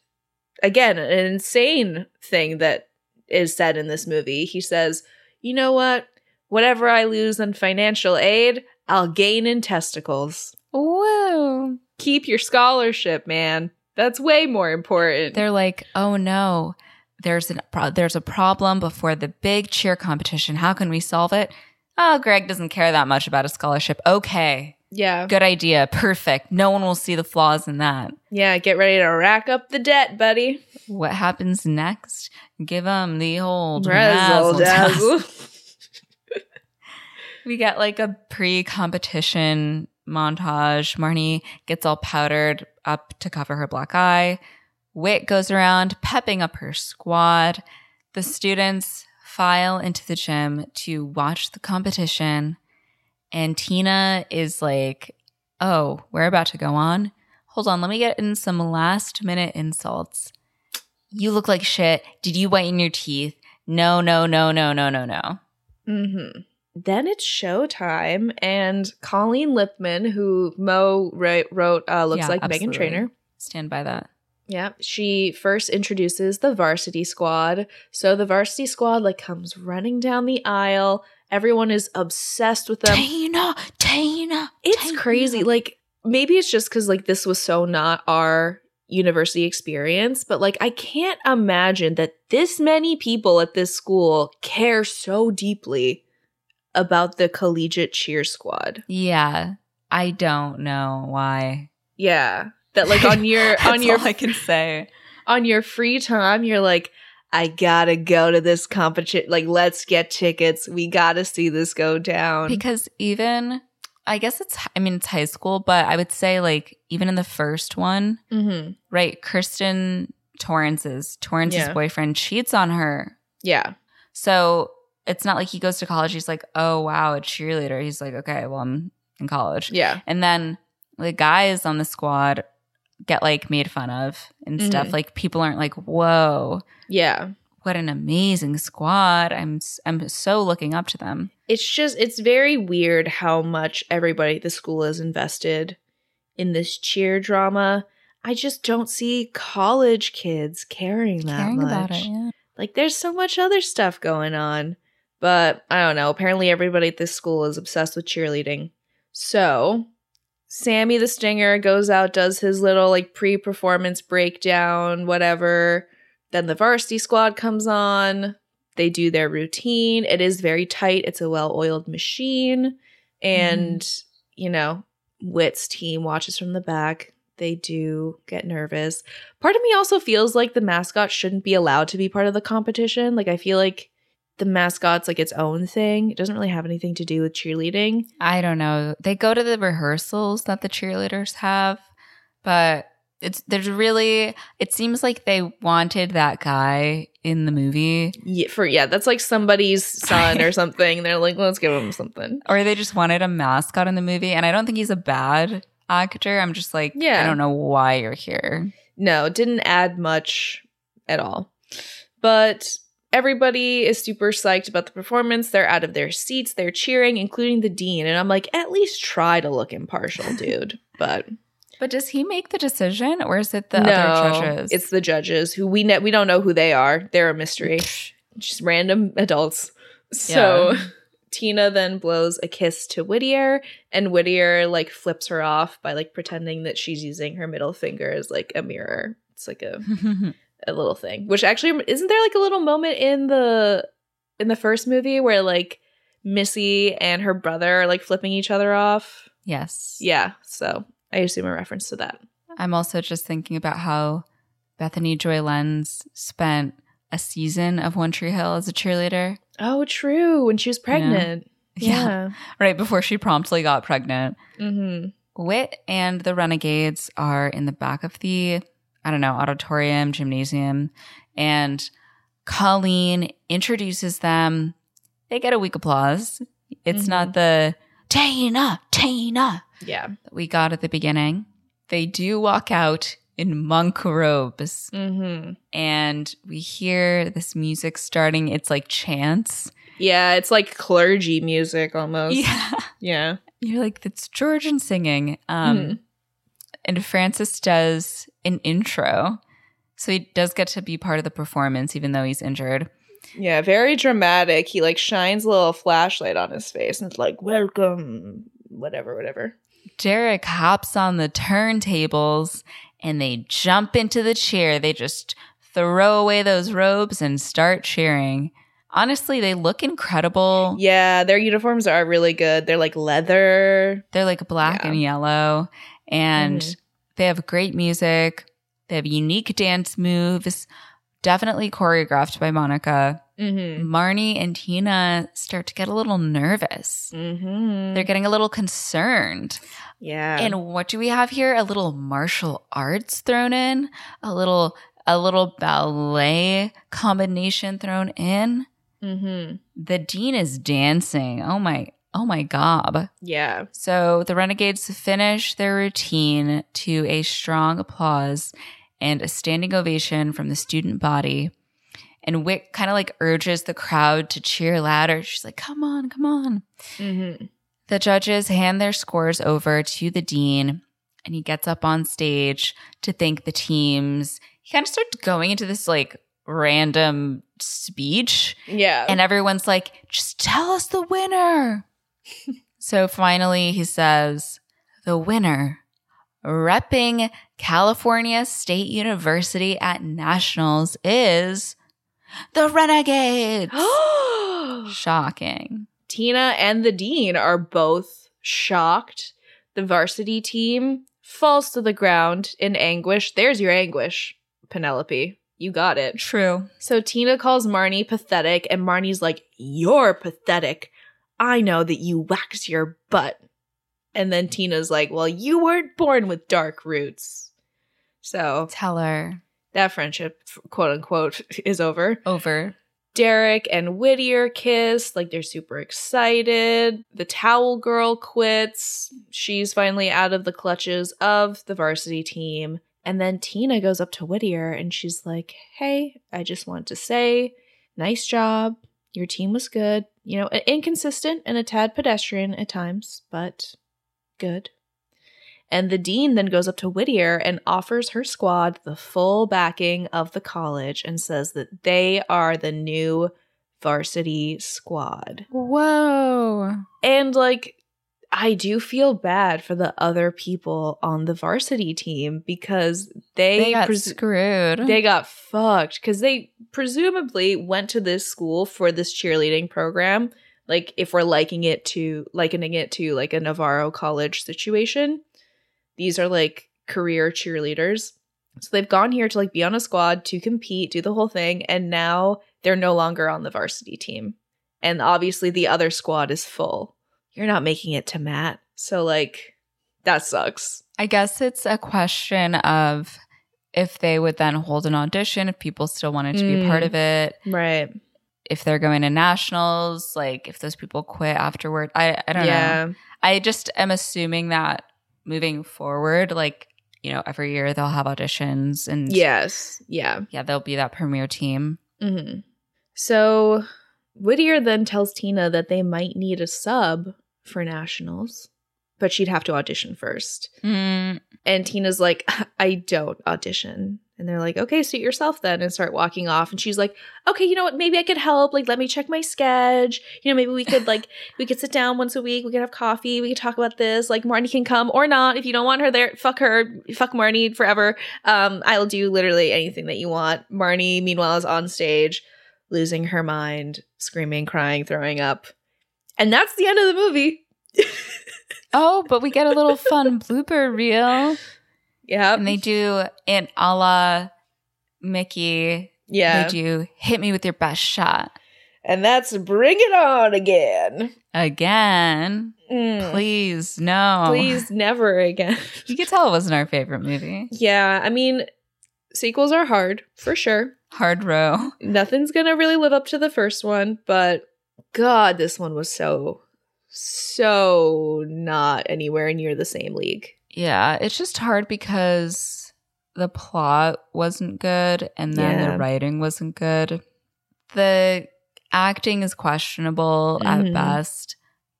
again, an insane thing that is said in this movie. He says, you know what? Whatever I lose in financial aid, I'll gain in testicles. Woo. Keep your scholarship, man. That's way more important. They're like, oh no, there's an there's a problem before the big cheer competition. How can we solve it? Oh, Greg doesn't care that much about a scholarship. Okay, yeah. good idea. Perfect. No one will see the flaws in that. Yeah, get ready to rack up the debt, buddy. What happens next? Give them the old Razzle dazzle. We get like a pre-competition montage. Marnie gets all powdered up to cover her black eye. Wit goes around pepping up her squad. The students file into the gym to watch the competition. And Tina is like, Oh, we're about to go on. Hold on, let me get in some last minute insults. You look like shit. Did you whiten your teeth? No, no, no, no, no, no, no. Mm-hmm. Then it's showtime, and Colleen Lipman, who Mo wrote, wrote uh, looks Yeah, like Meghan Trainor. Stand by that. Yeah, she first introduces the varsity squad. So the varsity squad like comes running down the aisle. Everyone is obsessed with them. Tina, Tina. It's Tina. crazy. Like maybe it's just because like this was so not our university experience, but like I can't imagine that this many people at this school care so deeply about the collegiate cheer squad. Yeah. I don't know why. Yeah. That like on your on your all I can say. on your free time you're like I gotta go to this competition. Like, let's get tickets. We gotta see this go down. Because even I guess it's I mean it's high school, but I would say like even in the first one, mm-hmm. right? Kirsten Torrance's Torrance's Yeah. boyfriend cheats on her. Yeah. So it's not like he goes to college, he's like, Oh wow, a cheerleader. He's like, Okay, well I'm in college. Yeah. And then the guys on the squad get like made fun of and stuff. Mhm. Like people aren't like, Whoa, Yeah. what an amazing squad. I'm I'm so looking up to them. It's just, it's very weird how much everybody at the school is invested in this cheer drama. I just don't see college kids caring that Caring much. about it. Yeah. Like, there's so much other stuff going on. But I don't know. Apparently, everybody at this school is obsessed with cheerleading. So, Sammy the Stinger goes out, does his little like pre performance breakdown, whatever. Then the varsity squad comes on. They do their routine. It is very tight. It's a well oiled machine. And, mm-hmm. you know, Wit's team watches from the back. They do get nervous. Part of me also feels like the mascot shouldn't be allowed to be part of the competition. Like, I feel like the mascot's like its own thing. It doesn't really have anything to do with cheerleading. I don't know. They go to the rehearsals that the cheerleaders have, but it's there's really it seems like they wanted that guy in the movie Yeah, for yeah, that's like somebody's son or something. They're like, let's give him something. or they just wanted a mascot in the movie and I don't think he's a bad actor. I'm just like Yeah. I don't know why you're here. No, didn't add much at all. But everybody is super psyched about the performance. They're out of their seats. They're cheering, including the dean. And I'm like, at least try to look impartial, dude. But But does he make the decision or is it the no, other judges? it's the judges who we ne- we don't know who they are. They're a mystery. just random adults. So Yeah. Tina then blows a kiss to Whittier, and Whittier like flips her off by like pretending that she's using her middle finger as like a mirror. It's like a a little thing. Which actually isn't there like a little moment in the in the first movie where like Missy and her brother are like flipping each other off? yes. Yeah, so I assume a reference to that. I'm also just thinking about how Bethany Joy Lenz spent a season of One Tree Hill as a cheerleader. Oh, true. When she was pregnant. Yeah. Right before she promptly got pregnant. Mm-hmm. Wit and the Renegades are in the back of the, I don't know, auditorium, gymnasium, and Colleen introduces them. They get a weak applause. It's Mhm. not the Tina, Tina. Yeah. that we got at the beginning. They do walk out in monk robes, Mm-hmm. and we hear this music starting. It's like chants. Yeah, it's like clergy music almost. Yeah. Yeah. You're like, it's Georgian singing. Um, Mhm. And Francis does an intro. So he does get to be part of the performance, even though he's injured. Yeah, very dramatic. He like shines a little flashlight on his face and it's like, welcome, whatever, whatever. Derek hops on the turntables and they jump into the chair. They just throw away those robes and start cheering. Honestly, they look incredible. Yeah, their uniforms are really good. They're like leather. They're like black Yeah. and yellow, and Mhm. They have great music. They have unique dance moves, definitely choreographed by Monica. Mm-hmm. Marnie and Tina start to get a little nervous. Mm-hmm. They're getting a little concerned. yeah. And what do we have here? A little martial arts thrown in, a little a little ballet combination thrown in. mm-hmm. The dean is dancing. Oh my oh my gob. Yeah. So the renegades finish their routine to a strong applause and a standing ovation from the student body. And Wit kind of like urges the crowd to cheer louder. She's like, come on, come on. Mm-hmm. The judges hand their scores over to the dean, and he gets up on stage to thank the teams. He kind of starts going into this like random speech, Yeah. and everyone's like, just tell us the winner. So finally, he says, the winner, repping California State University at nationals is the Renegades. Shocking. Tina and the dean are both shocked. The varsity team falls to the ground in anguish. There's your anguish, Penelope. You got it. True. So Tina calls Marnie pathetic, and Marnie's like, You're pathetic. I know that you wax your butt. And then Tina's like, Well, you weren't born with dark roots. So Tell her. that friendship, quote unquote, is over. Over. Derek and Whittier kiss, like they're super excited. The towel girl quits. She's finally out of the clutches of the varsity team. And then Tina goes up to Whittier and she's like, Hey, I just want to say, nice job. Your team was good. You know, inconsistent and a tad pedestrian at times, but good. And the dean then goes up to Whittier and offers her squad the full backing of the college and says that they are the new varsity squad. Whoa. And like, I do feel bad for the other people on the varsity team because they, They got screwed. they got fucked because they presumably went to this school for this cheerleading program. Like, if we're liking it to likening it to like a Navarro College situation, these are like career cheerleaders. So they've gone here to like be on a squad to compete, do the whole thing, and now they're no longer on the varsity team. And obviously the other squad is full. You're not making it to mat. So like that sucks. I guess it's a question of if they would then hold an audition, if people still wanted to be part Mm. of it, Right. if they're going to nationals, like if those people quit afterward. I, I don't know. I just am assuming that moving forward, like, you know, every year they'll have auditions and Yes. Yeah. yeah, they'll be that premier team. hmm So Whittier then tells Tina that they might need a sub for nationals, but she'd have to audition first. Mm, And Tina's like, I don't audition. And they're like, okay, suit yourself then and start walking off. And she's like, okay, you know what? Maybe I could help. Like, let me check my sketch. You know, maybe we could like, we could sit down once a week. We could have coffee. We could talk about this. Like, Marnie can come or not. If you don't want her there, fuck her. Fuck Marnie forever. Um, I'll do literally anything that you want. Marnie, meanwhile, is on stage, losing her mind, screaming, crying, throwing up. And that's the end of the movie. oh, but we get a little fun blooper reel. Yeah. And they do an a la Mickey. yeah. They do hit me with your best shot. And that's Bring It On again. Again. Mm. Please, no. Please, never again. You could tell it wasn't our favorite movie. yeah, I mean, sequels are hard for sure. Hard row. Nothing's gonna really live up to the first one, but God, this one was so, so not anywhere near the same league. Yeah, it's just hard because the plot wasn't good and then Yeah. the writing wasn't good. The acting is questionable Mhm. at best.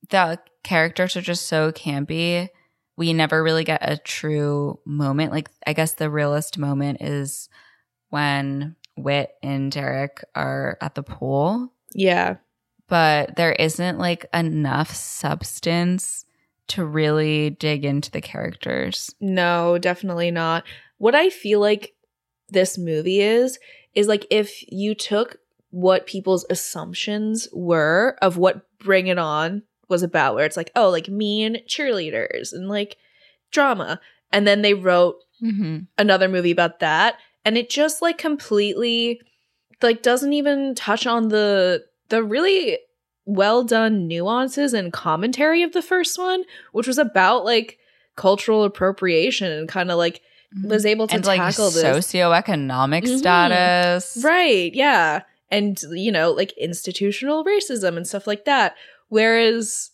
The characters are just so campy. We never really get a true moment. Like, I guess the realest moment is when Wit and Derek are at the pool, Yeah, but there isn't like enough substance to really dig into the characters. no, definitely not. What I feel like this movie is, is like if you took what people's assumptions were of what Bring It On was about, where it's like, oh, like mean cheerleaders and like drama. And then they wrote Mm-hmm. another movie about that. And it just like completely like doesn't even touch on the the really well done nuances and commentary of the first one, which was about like cultural appropriation and kind of like was able to and like tackle this. socioeconomic Mhm. status. Right, yeah. And you know, like institutional racism and stuff like that. Whereas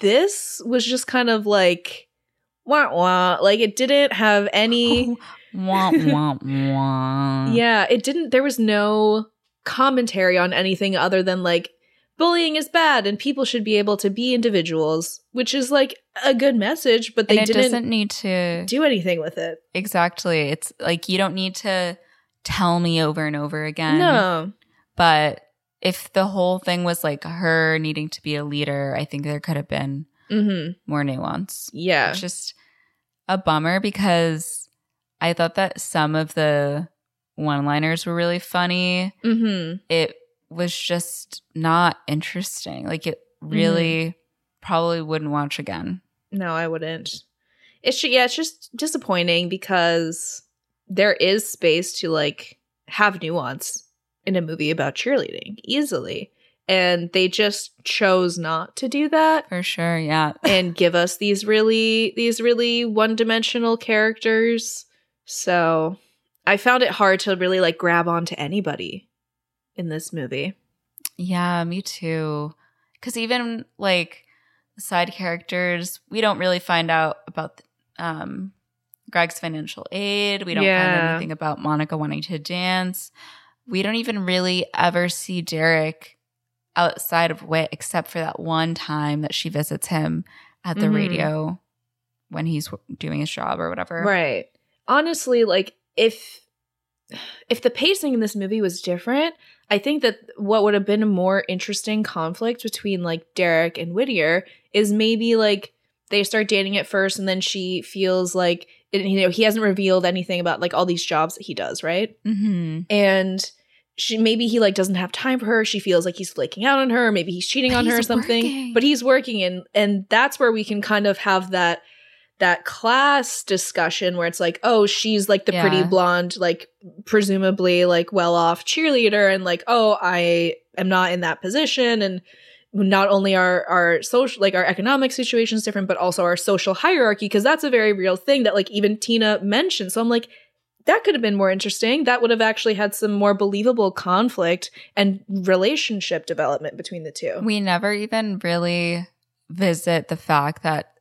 this was just kind of like wah wah. Like it didn't have any wah, wah, wah. Yeah, it didn't there was no commentary on anything other than like bullying is bad and people should be able to be individuals, which is like a good message, but they and it didn't doesn't need to do anything with it. exactly. It's like you don't need to tell me over and over again. no. But if the whole thing was like her needing to be a leader, I think there could have been Mhm. more nuance. Yeah. It's just a bummer because I thought that some of the one liners were really funny. Mm-hmm. It was just not interesting. Like, it really probably wouldn't watch again. No, I wouldn't. It's yeah, it's just disappointing because there is space to like have nuance in a movie about cheerleading easily. And they just chose not to do that For sure. Yeah. and give us these really these really one-dimensional characters. So, I found it hard to really like grab onto anybody in this movie. Yeah, me too. Because even like side characters, we don't really find out about um, Greg's financial aid. We don't find anything about Monica wanting to dance. We don't even really ever see Derek outside of Wit, except for that one time that she visits him at the Mhm. radio when he's w- doing his job or whatever. Right. Honestly, like if if the pacing in this movie was different, I think that what would have been a more interesting conflict between like Derek and Whittier is maybe like they start dating at first and then she feels like you know he hasn't revealed anything about like all these jobs that he does, right? hmm And she maybe he like doesn't have time for her. She feels like he's flaking out on her. Maybe he's cheating But on her or something. working. But he's working and and that's where we can kind of have that that class discussion where it's like, oh, she's like the pretty blonde, like presumably like well off cheerleader, and like, oh, I am not in that position. And not only are our social like our economic situations different, but also our social hierarchy, because that's a very real thing that like even Tina mentioned. So I'm like, that could have been more interesting. That would have actually had some more believable conflict and relationship development between the two. We never even really visit the fact that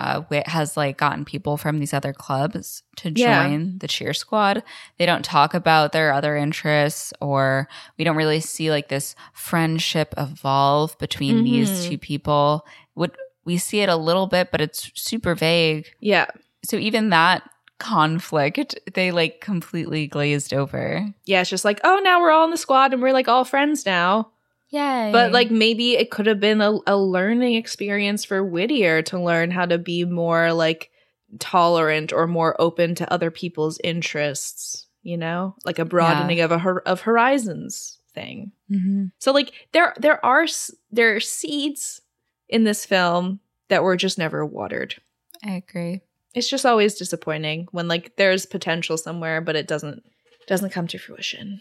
uh, Wit has like gotten people from these other clubs to Yeah. join the cheer squad. They don't talk about their other interests, or we don't really see like this friendship evolve between these Mhm. two people. Would we see it a little bit, but it's super vague. yeah. So even that conflict, they like completely glazed over. Yeah, it's just like, oh, now we're all in the squad and we're like all friends now. Yay! But like maybe it could have been a, a learning experience for Whittier to learn how to be more like tolerant or more open to other people's interests, you know? Like a broadening of a of horizons thing. Mhm. So like there there are there are seeds in this film that were just never watered. I agree. It's just always disappointing when like there's potential somewhere but it doesn't doesn't come to fruition.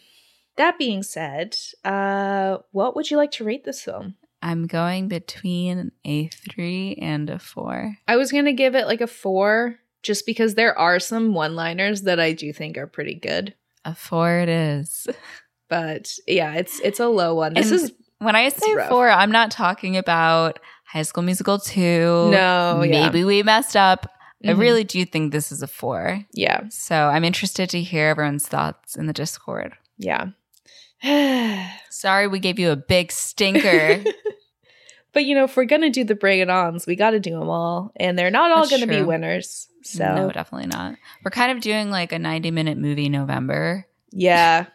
That being said, uh what would you like to rate this film? I'm going between a three and a four. I was going to give it like a 4 just because there are some one-liners that I do think are pretty good. A four it is. But yeah, it's it's a low one. This And is When I say four, I'm not talking about High School Musical 2. no, yeah. Maybe we messed up. I Mhm. really do think this is a four. yeah. So I'm interested to hear everyone's thoughts in the Discord. Yeah. Sorry, we gave you a big stinker. but you know, if we're gonna do the bring it ons, we got to do them all, and they're not all That's gonna be winners. So no, definitely not. We're kind of doing like a 90 minute movie November. yeah,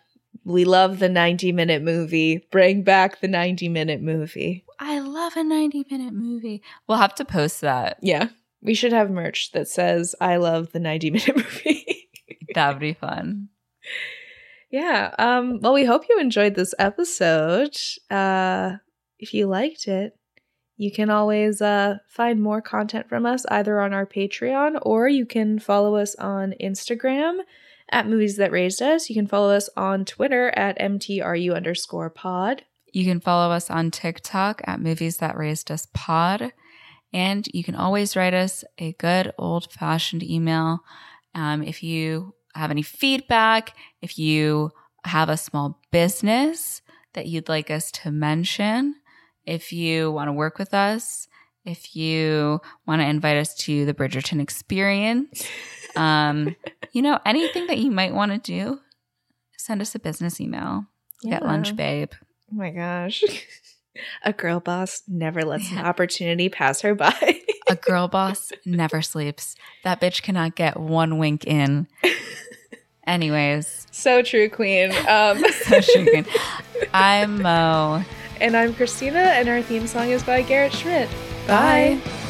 we love the ninety minute movie. Bring back the ninety minute movie. I love a 90 minute movie. We'll have to post that. Yeah, we should have merch that says "I love the ninety minute movie." That would be fun. Yeah. Um. Well, we hope you enjoyed this episode. Uh, if you liked it. You can always uh, find more content from us either on our Patreon or you can follow us on Instagram at Movies That Raised Us. You can follow us on Twitter at MTRU underscore pod. You can follow us on TikTok at Movies That Raised Us Pod. And you can always write us a good old fashioned email. Um, if you have any feedback, if you have a small business that you'd like us to mention, if you want to work with us, if you want to invite us to the Bridgerton experience, um, you know, anything that you might want to do, send us a business email at Lunch Babe. Oh my gosh. A girl boss never lets an opportunity pass her by. A girl boss never sleeps. That bitch cannot get one wink in. Anyways, so true, Queen. Um, so shrieking. I'm Mo. and I'm Christina, and our theme song is by Garrett Schmidt. Bye. Bye.